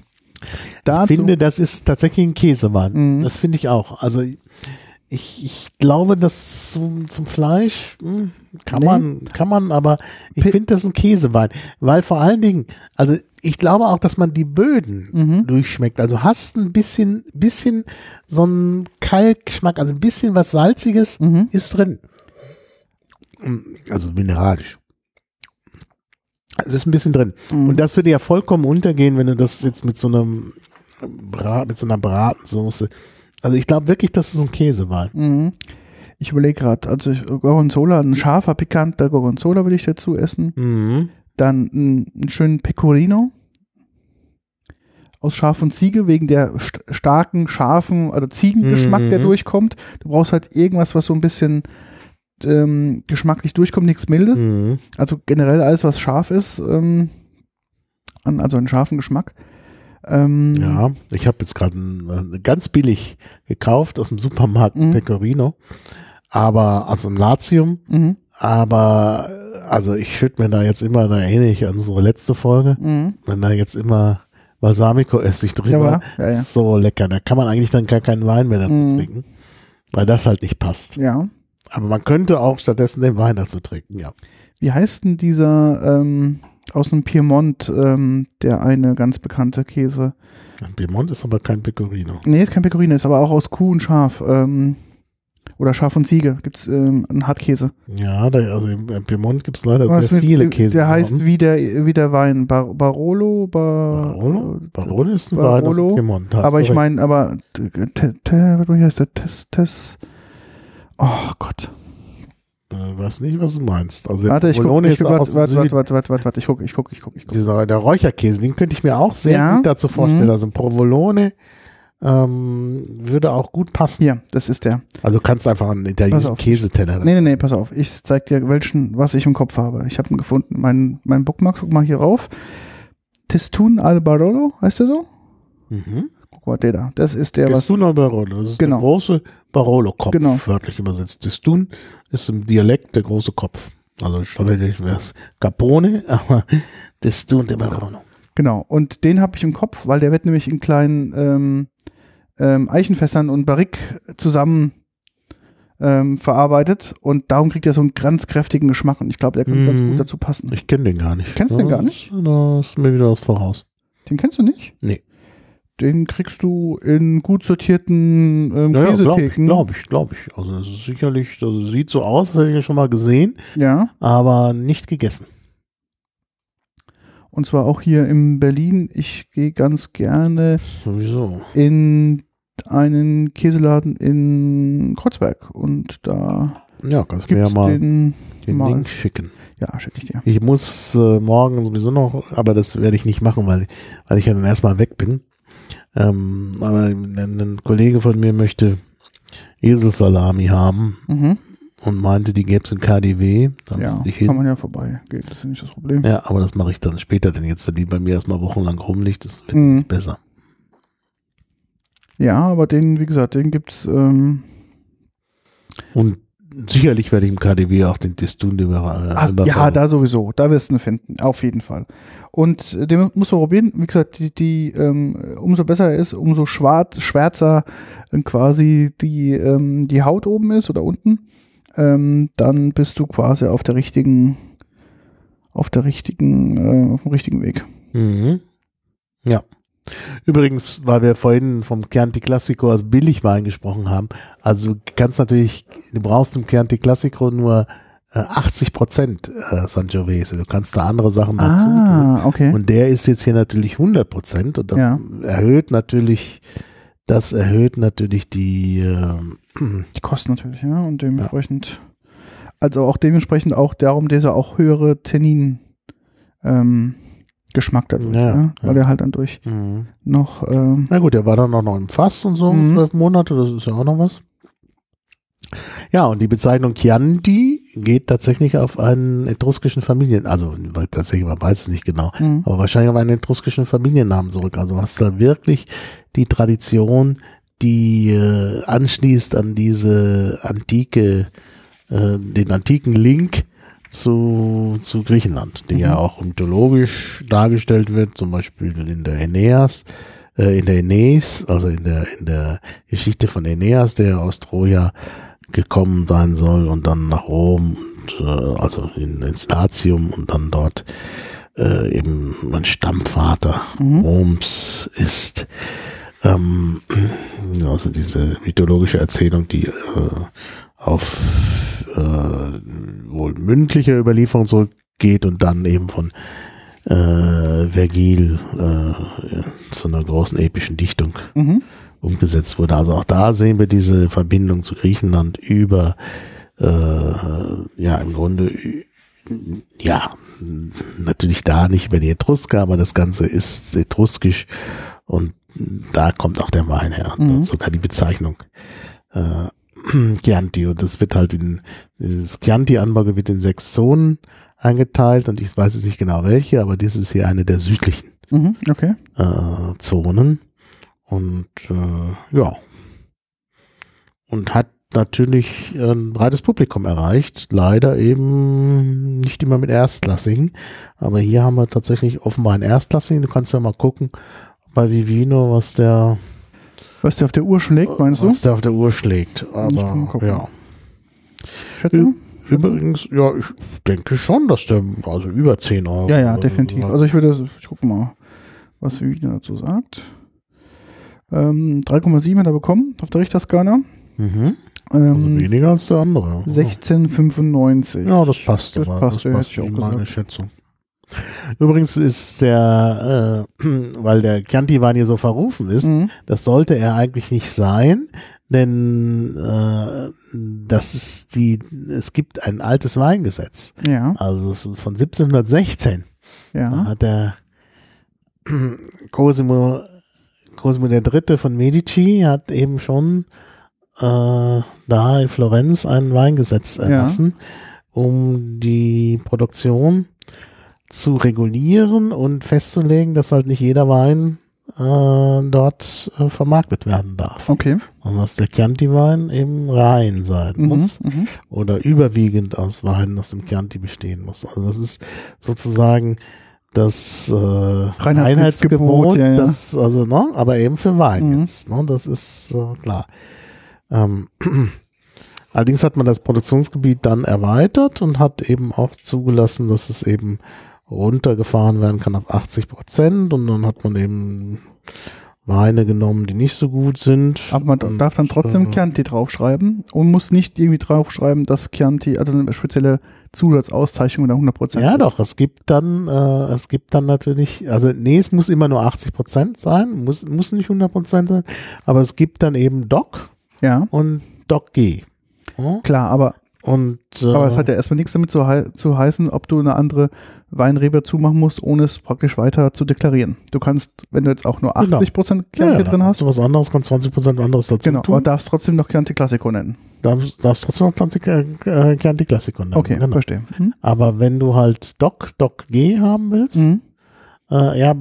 Dazu, Ich finde, das ist tatsächlich ein Käsewein. Mhm. Das finde ich auch. Also ich, ich glaube, das zum, zum Fleisch hm, kann Nee. man, kann man, aber ich finde das ist ein Käsewein. Weil vor allen Dingen, also ich glaube auch, dass man die Böden Mhm. durchschmeckt. Also hast ein bisschen, bisschen so einen Kalkgeschmack, also ein bisschen was Salziges Mhm. ist drin. Also mineralisch. Es ist ein bisschen drin. Mhm. Und das würde ja vollkommen untergehen, wenn du das jetzt mit so einem Brat, mit so einer Bratensoße. Also ich glaube wirklich, das ist ein Käsewein. Mhm. Ich überlege gerade, also Gorgonzola, ein scharfer, pikanter Gorgonzola würde ich dazu essen. Mhm. Dann einen, schönen Pecorino aus Schaf und Ziege, wegen der st starken, scharfen, also Ziegengeschmack, der Mhm. durchkommt. Du brauchst halt irgendwas, was so ein bisschen ähm, geschmacklich durchkommt, nichts Mildes. Mhm. Also generell alles, was scharf ist, ähm, also einen scharfen Geschmack. Ähm, Ja, ich habe jetzt gerade äh, ganz billig gekauft aus dem Supermarkt Mhm. Pecorino, aber aus dem Latium. Mhm, Aber äh, also ich schütte mir da jetzt immer, da erinnere ich an unsere letzte Folge, mhm. wenn da jetzt immer Balsamico-Essig drin Ja, war. ja, ja. So lecker. Da kann man eigentlich dann gar keinen Wein mehr dazu Mhm. trinken, weil das halt nicht passt. ja. Aber man könnte auch stattdessen den Wein dazu trinken, ja. Wie heißt denn dieser ähm, aus dem Piemont, ähm, der eine ganz bekannte Käse? Piemont ist aber kein Pecorino. Nee, ist kein Pecorino, ist aber auch aus Kuh und Schaf. Ähm, oder Schaf und Ziege gibt es ähm, einen Hartkäse. Ja, da, also im Piemont gibt es leider Was sehr mit- viele Käse. Der heißt wie der, wie der Wein. Bar Barolo? Bar Barolo? Barolo ist ein Barolo, Wein aus Piemont. Aber ich meine, aber te, te, was heißt der? Tes, Tes. Oh Gott. Ich weiß nicht, was du meinst. Also Warte, ich gucke. Ich, ist warte, warte, Süden. warte, warte, warte, warte, ich gucke, ich gucke, ich gucke, ich gucke. Dieser, der Räucherkäse, den könnte ich mir auch sehr Ja. gut dazu vorstellen. Mhm. Also ein Provolone ähm, würde auch gut passen. Hier, das ist der. Also du kannst einfach einen italienischen. Käseteller Nee, nee, nee, pass auf. Ich zeig dir, welchen, was ich im Kopf habe. Ich habe ihn gefunden. Mein, mein Bookmark, guck mal hier rauf. Testun al Barolo, heißt der so? Mhm. Guck mal, der da. Das ist der, was. Testun Barolo, das ist Genau. der große Barolo-Kopf, Genau. wörtlich übersetzt. Testun ist im Dialekt der große Kopf. Also standardmäßig wäre es Capone, aber Testun der Barolo. Genau. Und den habe ich im Kopf, weil der wird nämlich in kleinen ähm, ähm, Eichenfässern und Barrique zusammen ähm, verarbeitet. Und darum kriegt er so einen ganz kräftigen Geschmack. Und ich glaube, der könnte ganz Mhm. gut dazu passen. Ich kenne den gar nicht. Kennst du den gar nicht? Da ist mir wieder was voraus. Den kennst du nicht? Nee. Den kriegst du in gut sortierten ähm, Ja, ja glaube ich, Käsetheken. glaube ich, glaube ich. Also es ist sicherlich, also sieht so aus, das hätte ich ja schon mal gesehen, Ja. aber nicht gegessen. Und zwar auch hier in Berlin. Ich gehe ganz gerne Sowieso. in einen Käseladen in Kreuzberg. Und da Ja, kannst du mir ja mal den. den mal. Link schicken. Ja, schicke ich dir. Ich muss äh, morgen sowieso noch, aber das werde ich nicht machen, weil, weil ich ja dann erstmal weg bin. Ähm, aber ein, Kollege von mir möchte Eselsalami haben Mhm. und meinte, die gäbe es in KDW. Da Ja, ich kann hin. man ja vorbei. Geht, das ist nicht das Problem. Ja, aber das mache ich dann später, denn jetzt, wenn die bei mir erstmal wochenlang rumliegt, das wird Mhm. nicht besser. Ja, aber den, wie gesagt, den gibt's. Ähm, Und sicherlich werde ich im KDW auch den Testun de Bar- ah, Alba ja, Barolo- da sowieso. Da wirst du ihn finden. Auf jeden Fall. Und äh, den muss man probieren. Wie gesagt, die, die ähm, umso besser er ist, umso schwarz, schwärzer äh, quasi die, ähm, die Haut oben ist oder unten. Ähm, dann bist du quasi auf der richtigen, auf der richtigen, äh, auf dem richtigen Weg. Mhm. Ja. Übrigens, weil wir vorhin vom Chianti Classico als Billigwein gesprochen haben, also du kannst natürlich, du brauchst im Chianti Classico nur äh, 80 Prozent äh, Sangiovese. Du kannst da andere Sachen dazu tun. Ah, okay. Und der ist jetzt hier natürlich 100 Prozent und das Ja. erhöht natürlich, das erhöht natürlich die, ähm, Die kosten natürlich, ja, und dementsprechend, also auch dementsprechend auch darum, dieser auch höhere Tannin ähm, Geschmack dadurch, Ja, ja, weil ja. er halt dann durch mhm. noch, ähm, Na gut, der war dann auch noch im Fass und so, Mhm. zwölf Monate, das ist ja auch noch was. Ja, und die Bezeichnung Chianti geht tatsächlich auf einen etruskischen Familien, also tatsächlich, man weiß es nicht genau, Mhm. aber wahrscheinlich auf einen etruskischen Familiennamen zurück. Also hast da wirklich die Tradition, die äh, anschließt an diese antike, äh, den antiken Link zu, zu Griechenland, die ja auch mythologisch dargestellt wird, zum Beispiel in der Aeneas, äh, in der Aeneis, also in der, in der Geschichte von Aeneas, der aus Troja gekommen sein soll und dann nach Rom und äh, also in, ins Latium und dann dort äh, eben mein Stammvater Roms ist. Ähm, also diese mythologische Erzählung, die äh, auf äh, wohl mündliche Überlieferung zurückgeht und dann eben von äh, Vergil äh, zu einer großen epischen Dichtung Mhm. umgesetzt wurde. Also auch da sehen wir diese Verbindung zu Griechenland über, äh, ja, im Grunde, ja, natürlich da nicht über die Etrusker, aber das Ganze ist etruskisch und da kommt auch der Wein her. Mhm. Sogar die Bezeichnung äh, Chianti. Und das wird halt in, dieses Chianti-Anbau wird in sechs Zonen eingeteilt und ich weiß jetzt nicht genau welche, aber das ist hier eine der südlichen Mhm. Okay. äh, Zonen. Und äh, ja. Und hat natürlich ein breites Publikum erreicht. Leider eben nicht immer mit Erstklassigen. Aber hier haben wir tatsächlich offenbar einen Erstklassigen. Du kannst ja mal gucken bei Vivino, was der, Was der auf der Uhr schlägt, meinst du? was der auf der Uhr schlägt. Aber ja. Schätzung? Übrigens, ja, ich denke schon, dass der, also über 10 Euro. Ja, ja, definitiv. so. Also ich würde, ich gucke mal, was Vivian dazu sagt. Ähm, 3,7 hat er bekommen auf der Richterskala. mhm. Also Ähm, weniger als der andere. 16,95. Ja, das passt. Das aber. passt, das ja, passt hätte ich auch meine gesagt. Schätzung. Übrigens ist der, äh, weil der Chianti-Wein hier so verrufen ist, Mhm. das sollte er eigentlich nicht sein, denn äh, das ist die, es gibt ein altes Weingesetz, Ja, also von 1716. Da ja. hat der Cosimo, Cosimo der Dritte von Medici hat eben schon äh, da in Florenz ein Weingesetz erlassen, um die Produktion zu regulieren und festzulegen, dass halt nicht jeder Wein äh, dort äh, vermarktet werden darf. Okay. Und dass der Chianti-Wein eben rein sein Mhm. muss Mhm. oder überwiegend aus Weinen aus dem Chianti bestehen muss. Also das ist sozusagen das äh, Reinheitsgebot, Reinheitsgebot, ja, ja. das, also, ne, aber eben für Wein Mhm. jetzt, ne, das ist äh, klar. Ähm, allerdings hat man das Produktionsgebiet dann erweitert und hat eben auch zugelassen, dass es eben runtergefahren werden kann auf 80 Prozent und dann hat man eben Weine genommen, die nicht so gut sind. Aber man Und, darf dann trotzdem äh, Chianti draufschreiben und muss nicht irgendwie draufschreiben, dass Chianti, also eine spezielle Zusatzauszeichnung oder 100% Ja, ist. doch, es gibt dann, äh, es gibt dann natürlich, also nee, es muss immer nur 80 Prozent sein, muss, muss nicht 100 Prozent sein, aber es gibt dann eben Doc Ja, und Doc G. Ja? klar, aber, Und, äh, aber es hat ja erstmal nichts damit zu, hei zu heißen, ob du eine andere Weinrebe zumachen musst, ohne es praktisch weiter zu deklarieren. Du kannst, wenn du jetzt auch nur Genau. 80% Chianti ja, ja, drin hast, du was anderes, kannst 20 Prozent anderes dazu genau, aber tun. darfst trotzdem noch Chianti Classico nennen. Darfst, darfst trotzdem noch 20 äh, äh, Chianti Classico nennen. Okay, genau. verstehe. Mhm. Aber wenn du halt Doc, Doc G haben willst, Mhm. Äh, ja,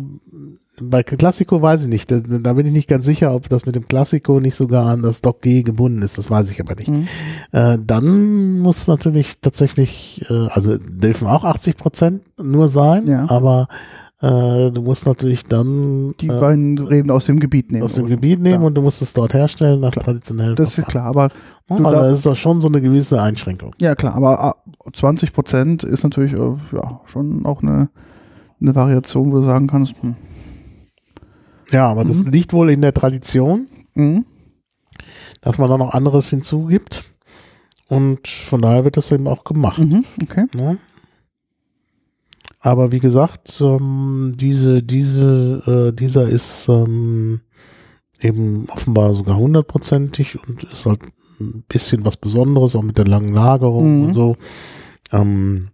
bei Classico weiß ich nicht. Da, da bin ich nicht ganz sicher, ob das mit dem Classico nicht sogar an das Doc G gebunden ist. Das weiß ich aber nicht. Mhm. Äh, dann muss natürlich tatsächlich, äh, also dürfen auch 80 Prozent nur sein, Ja. aber äh, du musst natürlich dann Die äh, Weinreben aus dem Gebiet nehmen. aus dem Gebiet nehmen Klar. und du musst es dort herstellen nach traditionellen Das ist Verfahren. klar, aber Also du darf- das ist doch schon so eine gewisse Einschränkung. Ja, klar, aber ah, 20 Prozent ist natürlich äh, ja, schon auch eine, eine Variation, wo du sagen kannst, hm, Ja, aber das Mhm. liegt wohl in der Tradition. hm, dass man da noch anderes hinzugibt. Und von daher wird das eben auch gemacht. mhm, okay. Ne? Aber wie gesagt, ähm, diese, diese, äh, dieser ist ähm, eben offenbar sogar hundertprozentig und ist halt ein bisschen was Besonderes, auch mit der langen Lagerung Mhm. und so. Ähm,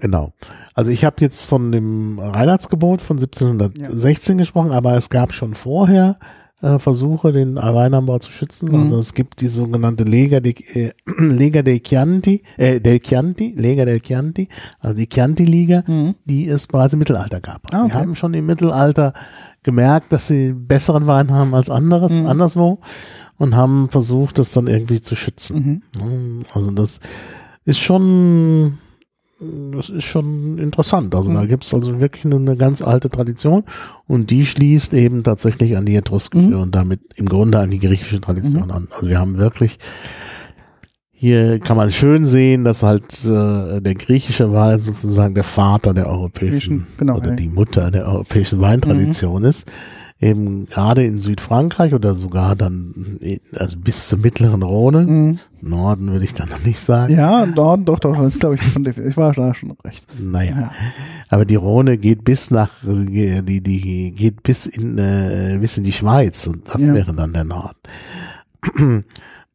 genau. Also ich habe jetzt von dem Reinheitsgebot von 1716 gesprochen, aber es gab schon vorher äh, Versuche, den Weinanbau zu schützen. Mhm. Also es gibt die sogenannte Lega, de, äh, Lega del Chianti, äh, del Chianti, Lega del Chianti, also die Chianti-Liga, Mhm. die es bereits im Mittelalter gab. Ah, okay. Die haben schon im Mittelalter gemerkt, dass sie besseren Wein haben als anderes, Mhm. anderswo und haben versucht, das dann irgendwie zu schützen. Mhm. Also das ist schon, das ist schon interessant. Also da Mhm. gibt es also wirklich eine, eine ganz alte Tradition und die schließt eben tatsächlich an die etruskische Mhm. und damit im Grunde an die griechische Tradition an. Also wir haben wirklich hier kann man schön sehen, dass halt äh, der griechische Wein sozusagen der Vater der europäischen Griechen, genau, oder ja. die Mutter der europäischen Weintradition Mhm. ist. Eben gerade in Südfrankreich oder sogar dann also bis zur mittleren Rhone. Mhm. Norden würde ich da noch nicht sagen. Ja, Norden, doch, doch, das glaube ich schon, ich war da schon recht. Naja, Ja. aber die Rhone geht bis nach, die, die geht bis in, äh, bis in die Schweiz und das Ja. wäre dann der Norden.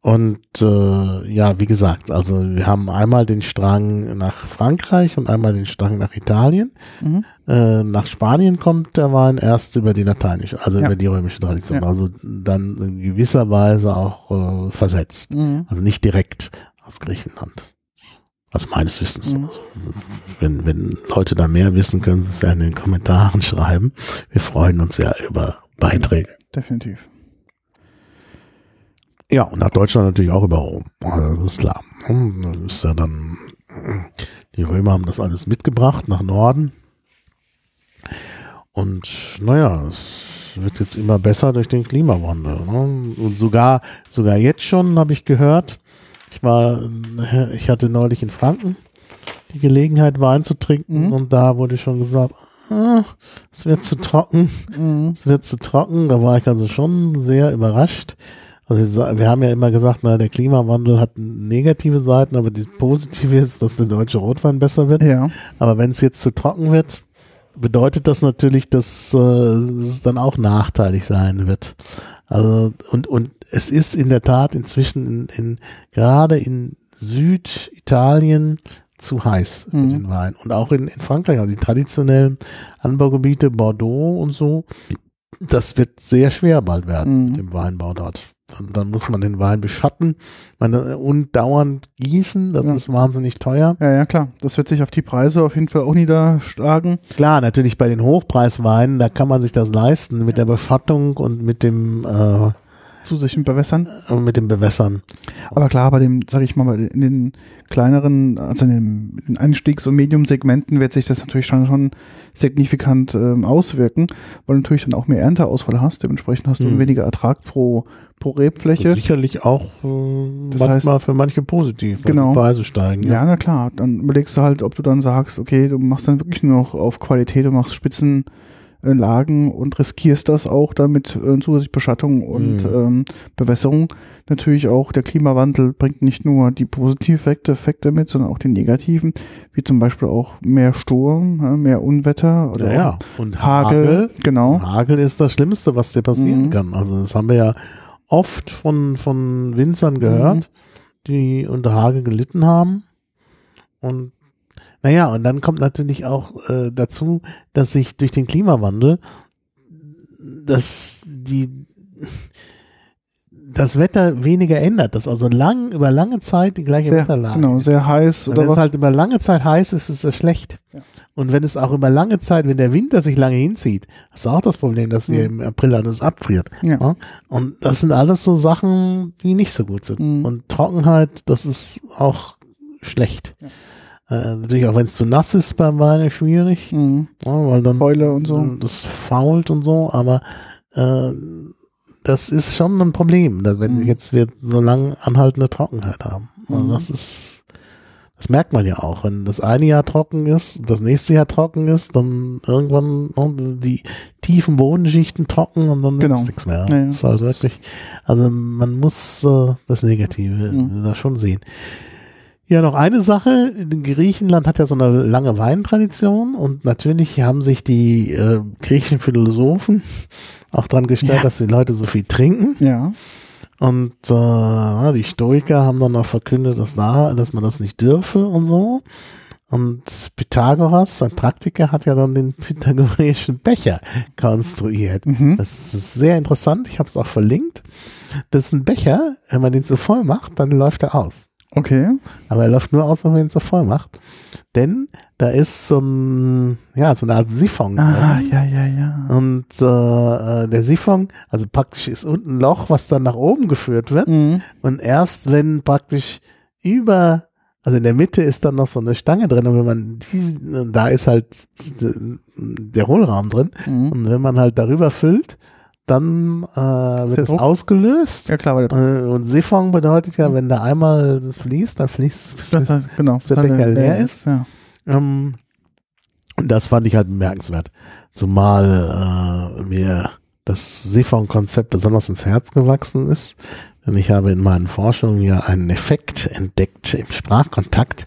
Und äh, ja, wie gesagt, also wir haben einmal den Strang nach Frankreich und einmal den Strang nach Italien. Mhm. Äh, nach Spanien kommt der Wein erst über die lateinische, also Ja. über die römische Tradition. Ja. Also dann in gewisser Weise auch äh, versetzt. Mhm. Also nicht direkt aus Griechenland. Also meines Wissens. Mhm. Wenn, wenn Leute da mehr wissen, können sie es ja in den Kommentaren schreiben. Wir freuen uns ja über Beiträge. Definitiv. Ja, und nach Deutschland natürlich auch über Rom. Also das ist klar. Hm, Das ist ja dann, die Römer haben das alles mitgebracht nach Norden. Und naja, es wird jetzt immer besser durch den Klimawandel. Ne? Und sogar, sogar jetzt schon habe ich gehört, ich war, ich hatte neulich in Franken die Gelegenheit, Wein zu trinken Mhm. und da wurde schon gesagt, ah, es wird zu trocken. Mhm. Es wird zu trocken, da war ich also schon sehr überrascht. Also wir, wir haben ja immer gesagt, na, der Klimawandel hat negative Seiten, aber die positive ist, dass der deutsche Rotwein besser wird. Ja. Aber wenn es jetzt zu trocken wird, bedeutet das natürlich, dass äh, es dann auch nachteilig sein wird. Also und und es ist in der Tat inzwischen in, in gerade in Süditalien zu heiß für Mhm. den Wein und auch in, in Frankreich, also die traditionellen Anbaugebiete Bordeaux und so, das wird sehr schwer bald werden Mhm. mit dem Weinbau dort. Dann, dann muss man den Wein beschatten äh, und dauernd gießen, das Ja. ist wahnsinnig teuer. Ja, ja, klar. Das wird sich auf die Preise auf jeden Fall auch niederschlagen. Klar, natürlich bei den Hochpreisweinen, da kann man sich das leisten mit der Beschattung und mit dem äh, Zusätzlichen Bewässern. und mit dem Bewässern. Aber klar, bei dem, sage ich mal, in den kleineren, also in den, in den Einstiegs- und Medium-Segmenten wird sich das natürlich schon, schon signifikant ähm, auswirken, weil du natürlich dann auch mehr Ernteausfall hast. Dementsprechend hast du Mhm. weniger Ertrag pro, pro Rebfläche. Sicherlich auch äh, Das manchmal für manche positiv, wenn Genau. die Preise steigen. Ja, na klar. Dann überlegst du halt, ob du dann sagst, okay, du machst dann wirklich nur noch auf Qualität, du machst Spitzenlagen und riskierst das auch damit äh, zusätzlich Beschattung und Mhm. ähm, Bewässerung. Natürlich auch der Klimawandel bringt nicht nur die positiven Effekte, mit, sondern auch die negativen, wie zum Beispiel auch mehr Sturm, ja, mehr Unwetter oder ja, ja. Und Hagel. Hagel, Genau. Hagel ist das Schlimmste, was dir passieren Mhm. kann. Also das haben wir ja oft von, von Winzern gehört, die unter Hagel gelitten haben. Und naja, und dann kommt natürlich auch äh, dazu, dass sich durch den Klimawandel dass die das Wetter weniger ändert, dass also lang, über lange Zeit die gleiche Sehr, Wetterlage genau, ist. sehr heiß Und oder wenn es was. halt über lange Zeit heiß ist, ist es schlecht. Ja. Und wenn es auch über lange Zeit, wenn der Winter sich lange hinzieht, hast du auch das Problem, dass dir im April alles abfriert. Ja. Ja? Und das sind alles so Sachen, die nicht so gut sind. Mhm. Und Trockenheit, das ist auch schlecht. Äh, natürlich auch wenn es zu nass ist beim Wein, ist schwierig, Mhm. ja, weil dann Fäule und so. das fault und so, aber äh, das ist schon ein Problem, wenn Mhm. jetzt wir so lang anhaltende Trockenheit haben. Also Mhm. das ist, das merkt man ja auch. Wenn das eine Jahr trocken ist, das nächste Jahr trocken ist, dann irgendwann oh, die tiefen Bodenschichten trocken und dann Genau. ist nichts mehr. Ja, ja. Das ist also wirklich, also man muss äh, das Negative Mhm. da schon sehen. Ja, noch eine Sache. Griechenland hat ja so eine lange Weintradition und natürlich haben sich die äh, griechischen Philosophen auch dran gestellt, Ja. dass die Leute so viel trinken. Ja. Und äh, die Stoiker haben dann auch verkündet, dass, da, dass man das nicht dürfe und so. Und Pythagoras, ein Praktiker, hat ja dann den pythagoreischen Becher konstruiert. Mhm. Das ist sehr interessant. Ich habe es auch verlinkt. Das ist ein Becher, wenn man den so voll macht, dann läuft er aus. Okay. Aber er läuft nur aus, wenn man ihn so voll macht. Denn da ist so ein, ja, so eine Art Siphon. Ah, drin. ja, ja, ja. Und äh, äh, der Siphon, also praktisch ist unten ein Loch, was dann nach oben geführt wird. Mhm. Und erst wenn praktisch über, also in der Mitte ist dann noch so eine Stange drin und wenn man die, da ist halt der Hohlraum drin. Mhm. Und wenn man halt darüber füllt, dann äh, wird der es ausgelöst. Ja, klar, weil der Äh, Und Siphon bedeutet ja, wenn da einmal das fließt, dann fließt es bis das heißt, genau, der dann Becher leer ist. Ja. ähm, und das fand ich halt bemerkenswert. Zumal äh, mir das Siphon-Konzept besonders ins Herz gewachsen ist. Denn ich habe in meinen Forschungen ja einen Effekt entdeckt im Sprachkontakt,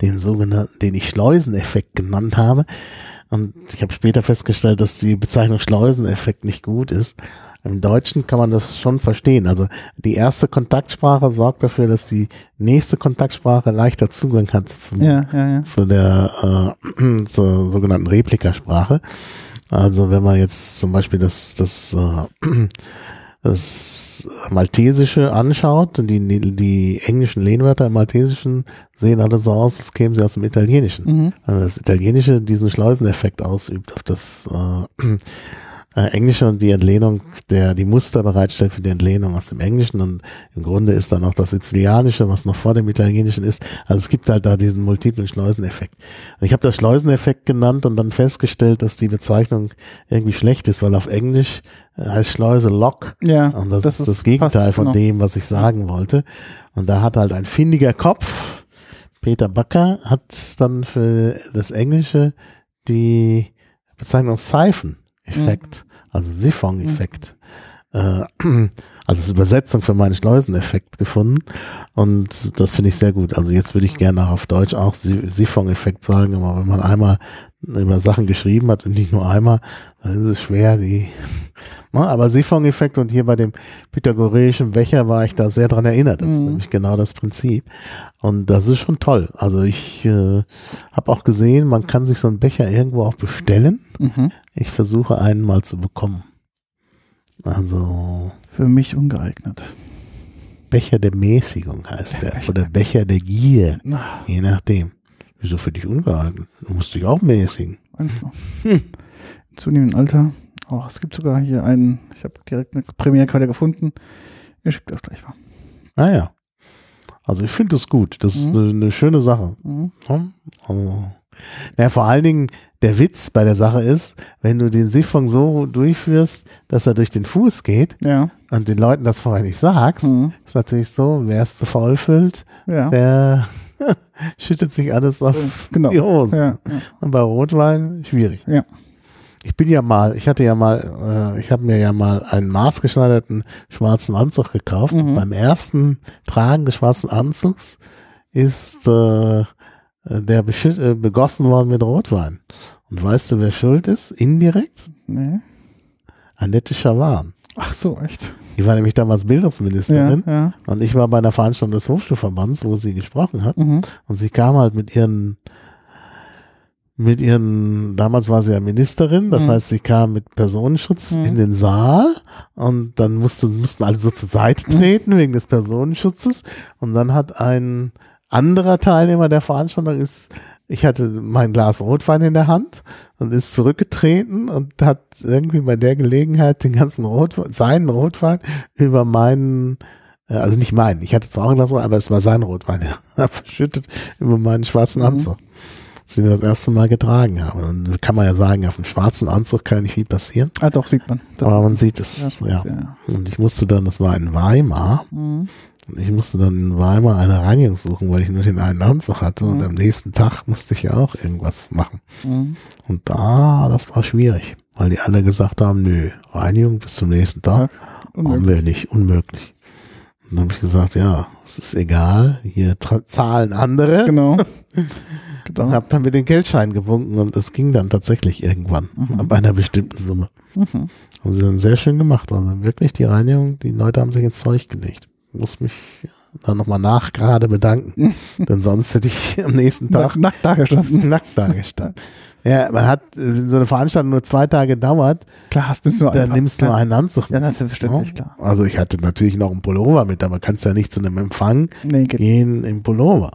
den sogenannten, den ich Schleuseneffekt genannt habe. Und ich habe später festgestellt, dass die Bezeichnung Schleuseneffekt nicht gut ist. Im Deutschen kann man das schon verstehen. Also die erste Kontaktsprache sorgt dafür, dass die nächste Kontaktsprache leichter Zugang hat zum, Ja, ja, ja. zu der äh, zur sogenannten Replikasprache. Also wenn man jetzt zum Beispiel das, das, äh, das Maltesische anschaut, die, die englischen Lehnwörter im Maltesischen sehen alle so aus, als kämen sie aus dem Italienischen. Mhm. Weil das Italienische diesen Schleuseneffekt ausübt auf das äh, äh, Englische und die Entlehnung, der die Muster bereitstellt für die Entlehnung aus dem Englischen und im Grunde ist dann auch das Sizilianische, was noch vor dem Italienischen ist. Also es gibt halt da diesen multiplen Schleuseneffekt. Und ich habe das Schleuseneffekt genannt und dann festgestellt, dass die Bezeichnung irgendwie schlecht ist, weil auf Englisch äh, heißt Schleuse Lock Ja, und das, ist das Gegenteil von genau. dem, was ich sagen wollte. Und da hat halt ein findiger Kopf, Peter Backer, hat dann für das Englische die Bezeichnung Siphon-Effekt, also Siphon-Effekt, äh, also als Übersetzung für meinen Schleuseneffekt gefunden. Und das finde ich sehr gut. Also jetzt würde ich gerne auf Deutsch auch Si- Siphon-Effekt sagen, aber wenn man einmal über Sachen geschrieben hat und nicht nur einmal, dann ist es schwer, die Ne, aber Siphon-Effekt und hier bei dem pythagoreischen Becher war ich da sehr dran erinnert. Das ist Mhm. nämlich genau das Prinzip. Und das ist schon toll. Also ich äh, habe auch gesehen, man kann sich so einen Becher irgendwo auch bestellen. Mhm. Ich versuche einen mal zu bekommen. Also Für mich ungeeignet. Becher der Mäßigung heißt der. Becher Oder Becher der Gier. Na, Je nachdem. Wieso für dich ungeeignet? Du musst dich auch mäßigen. meinst du? Im zunehmendem Alter. Oh, es gibt sogar hier einen, ich habe direkt eine Premiere-Quelle gefunden. Ihr schickt das gleich mal. Naja. Also ich finde das gut. Das ist Mhm. eine, eine schöne Sache. Mhm. Also, ja, vor allen Dingen, der Witz bei der Sache ist, wenn du den Siphon so durchführst, dass er durch den Fuß geht Ja. und den Leuten das vorher nicht sagst, Mhm. ist natürlich so, wer es zu voll füllt, Ja. der schüttet sich alles auf genau. die Hose. Ja. Und bei Rotwein schwierig. Ich bin ja mal, ich hatte ja mal, äh, ich habe mir ja mal einen maßgeschneiderten schwarzen Anzug gekauft. Mhm. Beim ersten Tragen des schwarzen Anzugs ist äh, der äh, begossen worden mit Rotwein. Und weißt du, wer schuld ist? Indirekt? Nee. Annette Schawan. Ach so, echt. Die war nämlich damals Ja, Bildungsministerin. ja. Und ich war bei einer Veranstaltung des Hochschulverbands, wo sie gesprochen hat. Mhm. Und sie kam halt mit ihren, mit ihren, damals war sie ja Ministerin, das Mhm. heißt, sie kam mit Personenschutz Mhm. in den Saal und dann musste, mussten alle so zur Seite Mhm. treten wegen des Personenschutzes. Und dann hat ein anderer Teilnehmer der Veranstaltung ist, ich hatte mein Glas Rotwein in der Hand und ist zurückgetreten und hat irgendwie bei der Gelegenheit den ganzen Rotwein, seinen Rotwein über meinen äh, also nicht meinen. Ich hatte zwar auch ein Glas Rotwein, aber es war sein Rotwein. Er verschüttet über meinen schwarzen Mhm. Anzug. Als ich ihn das erste Mal getragen habe. Und kann man ja sagen, auf dem schwarzen Anzug kann nicht viel passieren. Ah, doch, sieht man. Das aber man sieht es. ja. ja. Und ich musste dann, das war in Weimar, Mhm. Und ich musste dann in Weimar eine Reinigung suchen, weil ich nur den einen Anzug hatte. Und Mhm. am nächsten Tag musste ich ja auch irgendwas machen. Mhm. Und da, das war schwierig, weil die alle gesagt haben, nö, Reinigung bis zum nächsten Tag. Haben Unmöglich. wir nicht, unmöglich. Und dann habe ich gesagt, ja, es ist egal, hier zahlen andere. Genau. Und genau. habe dann mit den Geldscheinen gewunken und es ging dann tatsächlich irgendwann Mhm. ab einer bestimmten Summe. Mhm. Haben sie dann sehr schön gemacht. Also wirklich die Reinigung, die Leute haben sich ins Zeug gelegt. Muss mich dann nochmal nach gerade bedanken. Denn sonst hätte ich am nächsten Tag Nack, nackt dagestanden. nackt dagestanden. Ja, man hat, wenn so eine Veranstaltung nur zwei Tage dauert, Klar, hast du nur dann einen nimmst du nur einen Anzug Ja, das ist selbstverständlich, Ja. klar. Also ich hatte natürlich noch einen Pullover mit, aber kannst ja nicht zu einem Empfang Nee, gehen im Pullover.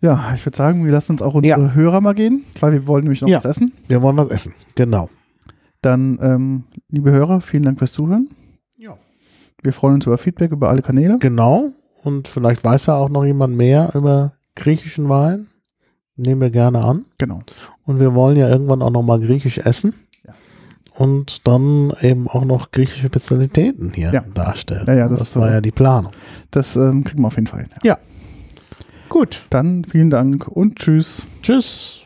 Ja, ich würde sagen, wir lassen uns auch unsere Ja. Hörer mal gehen, weil wir wollen nämlich noch Ja. was essen. Wir wollen was essen. Genau. Dann, ähm, liebe Hörer, vielen Dank fürs Zuhören. Ja. Wir freuen uns über Feedback über alle Kanäle. Genau. Und vielleicht weiß ja auch noch jemand mehr über griechischen Wein. Nehmen wir gerne an. Genau. Und wir wollen ja irgendwann auch noch mal griechisch essen. Ja. Und dann eben auch noch griechische Spezialitäten hier Ja. darstellen. Ja, ja, das das war ja die Planung. Das ähm, kriegen wir auf jeden Fall hin. Ja. Gut. Dann vielen Dank und tschüss. Tschüss.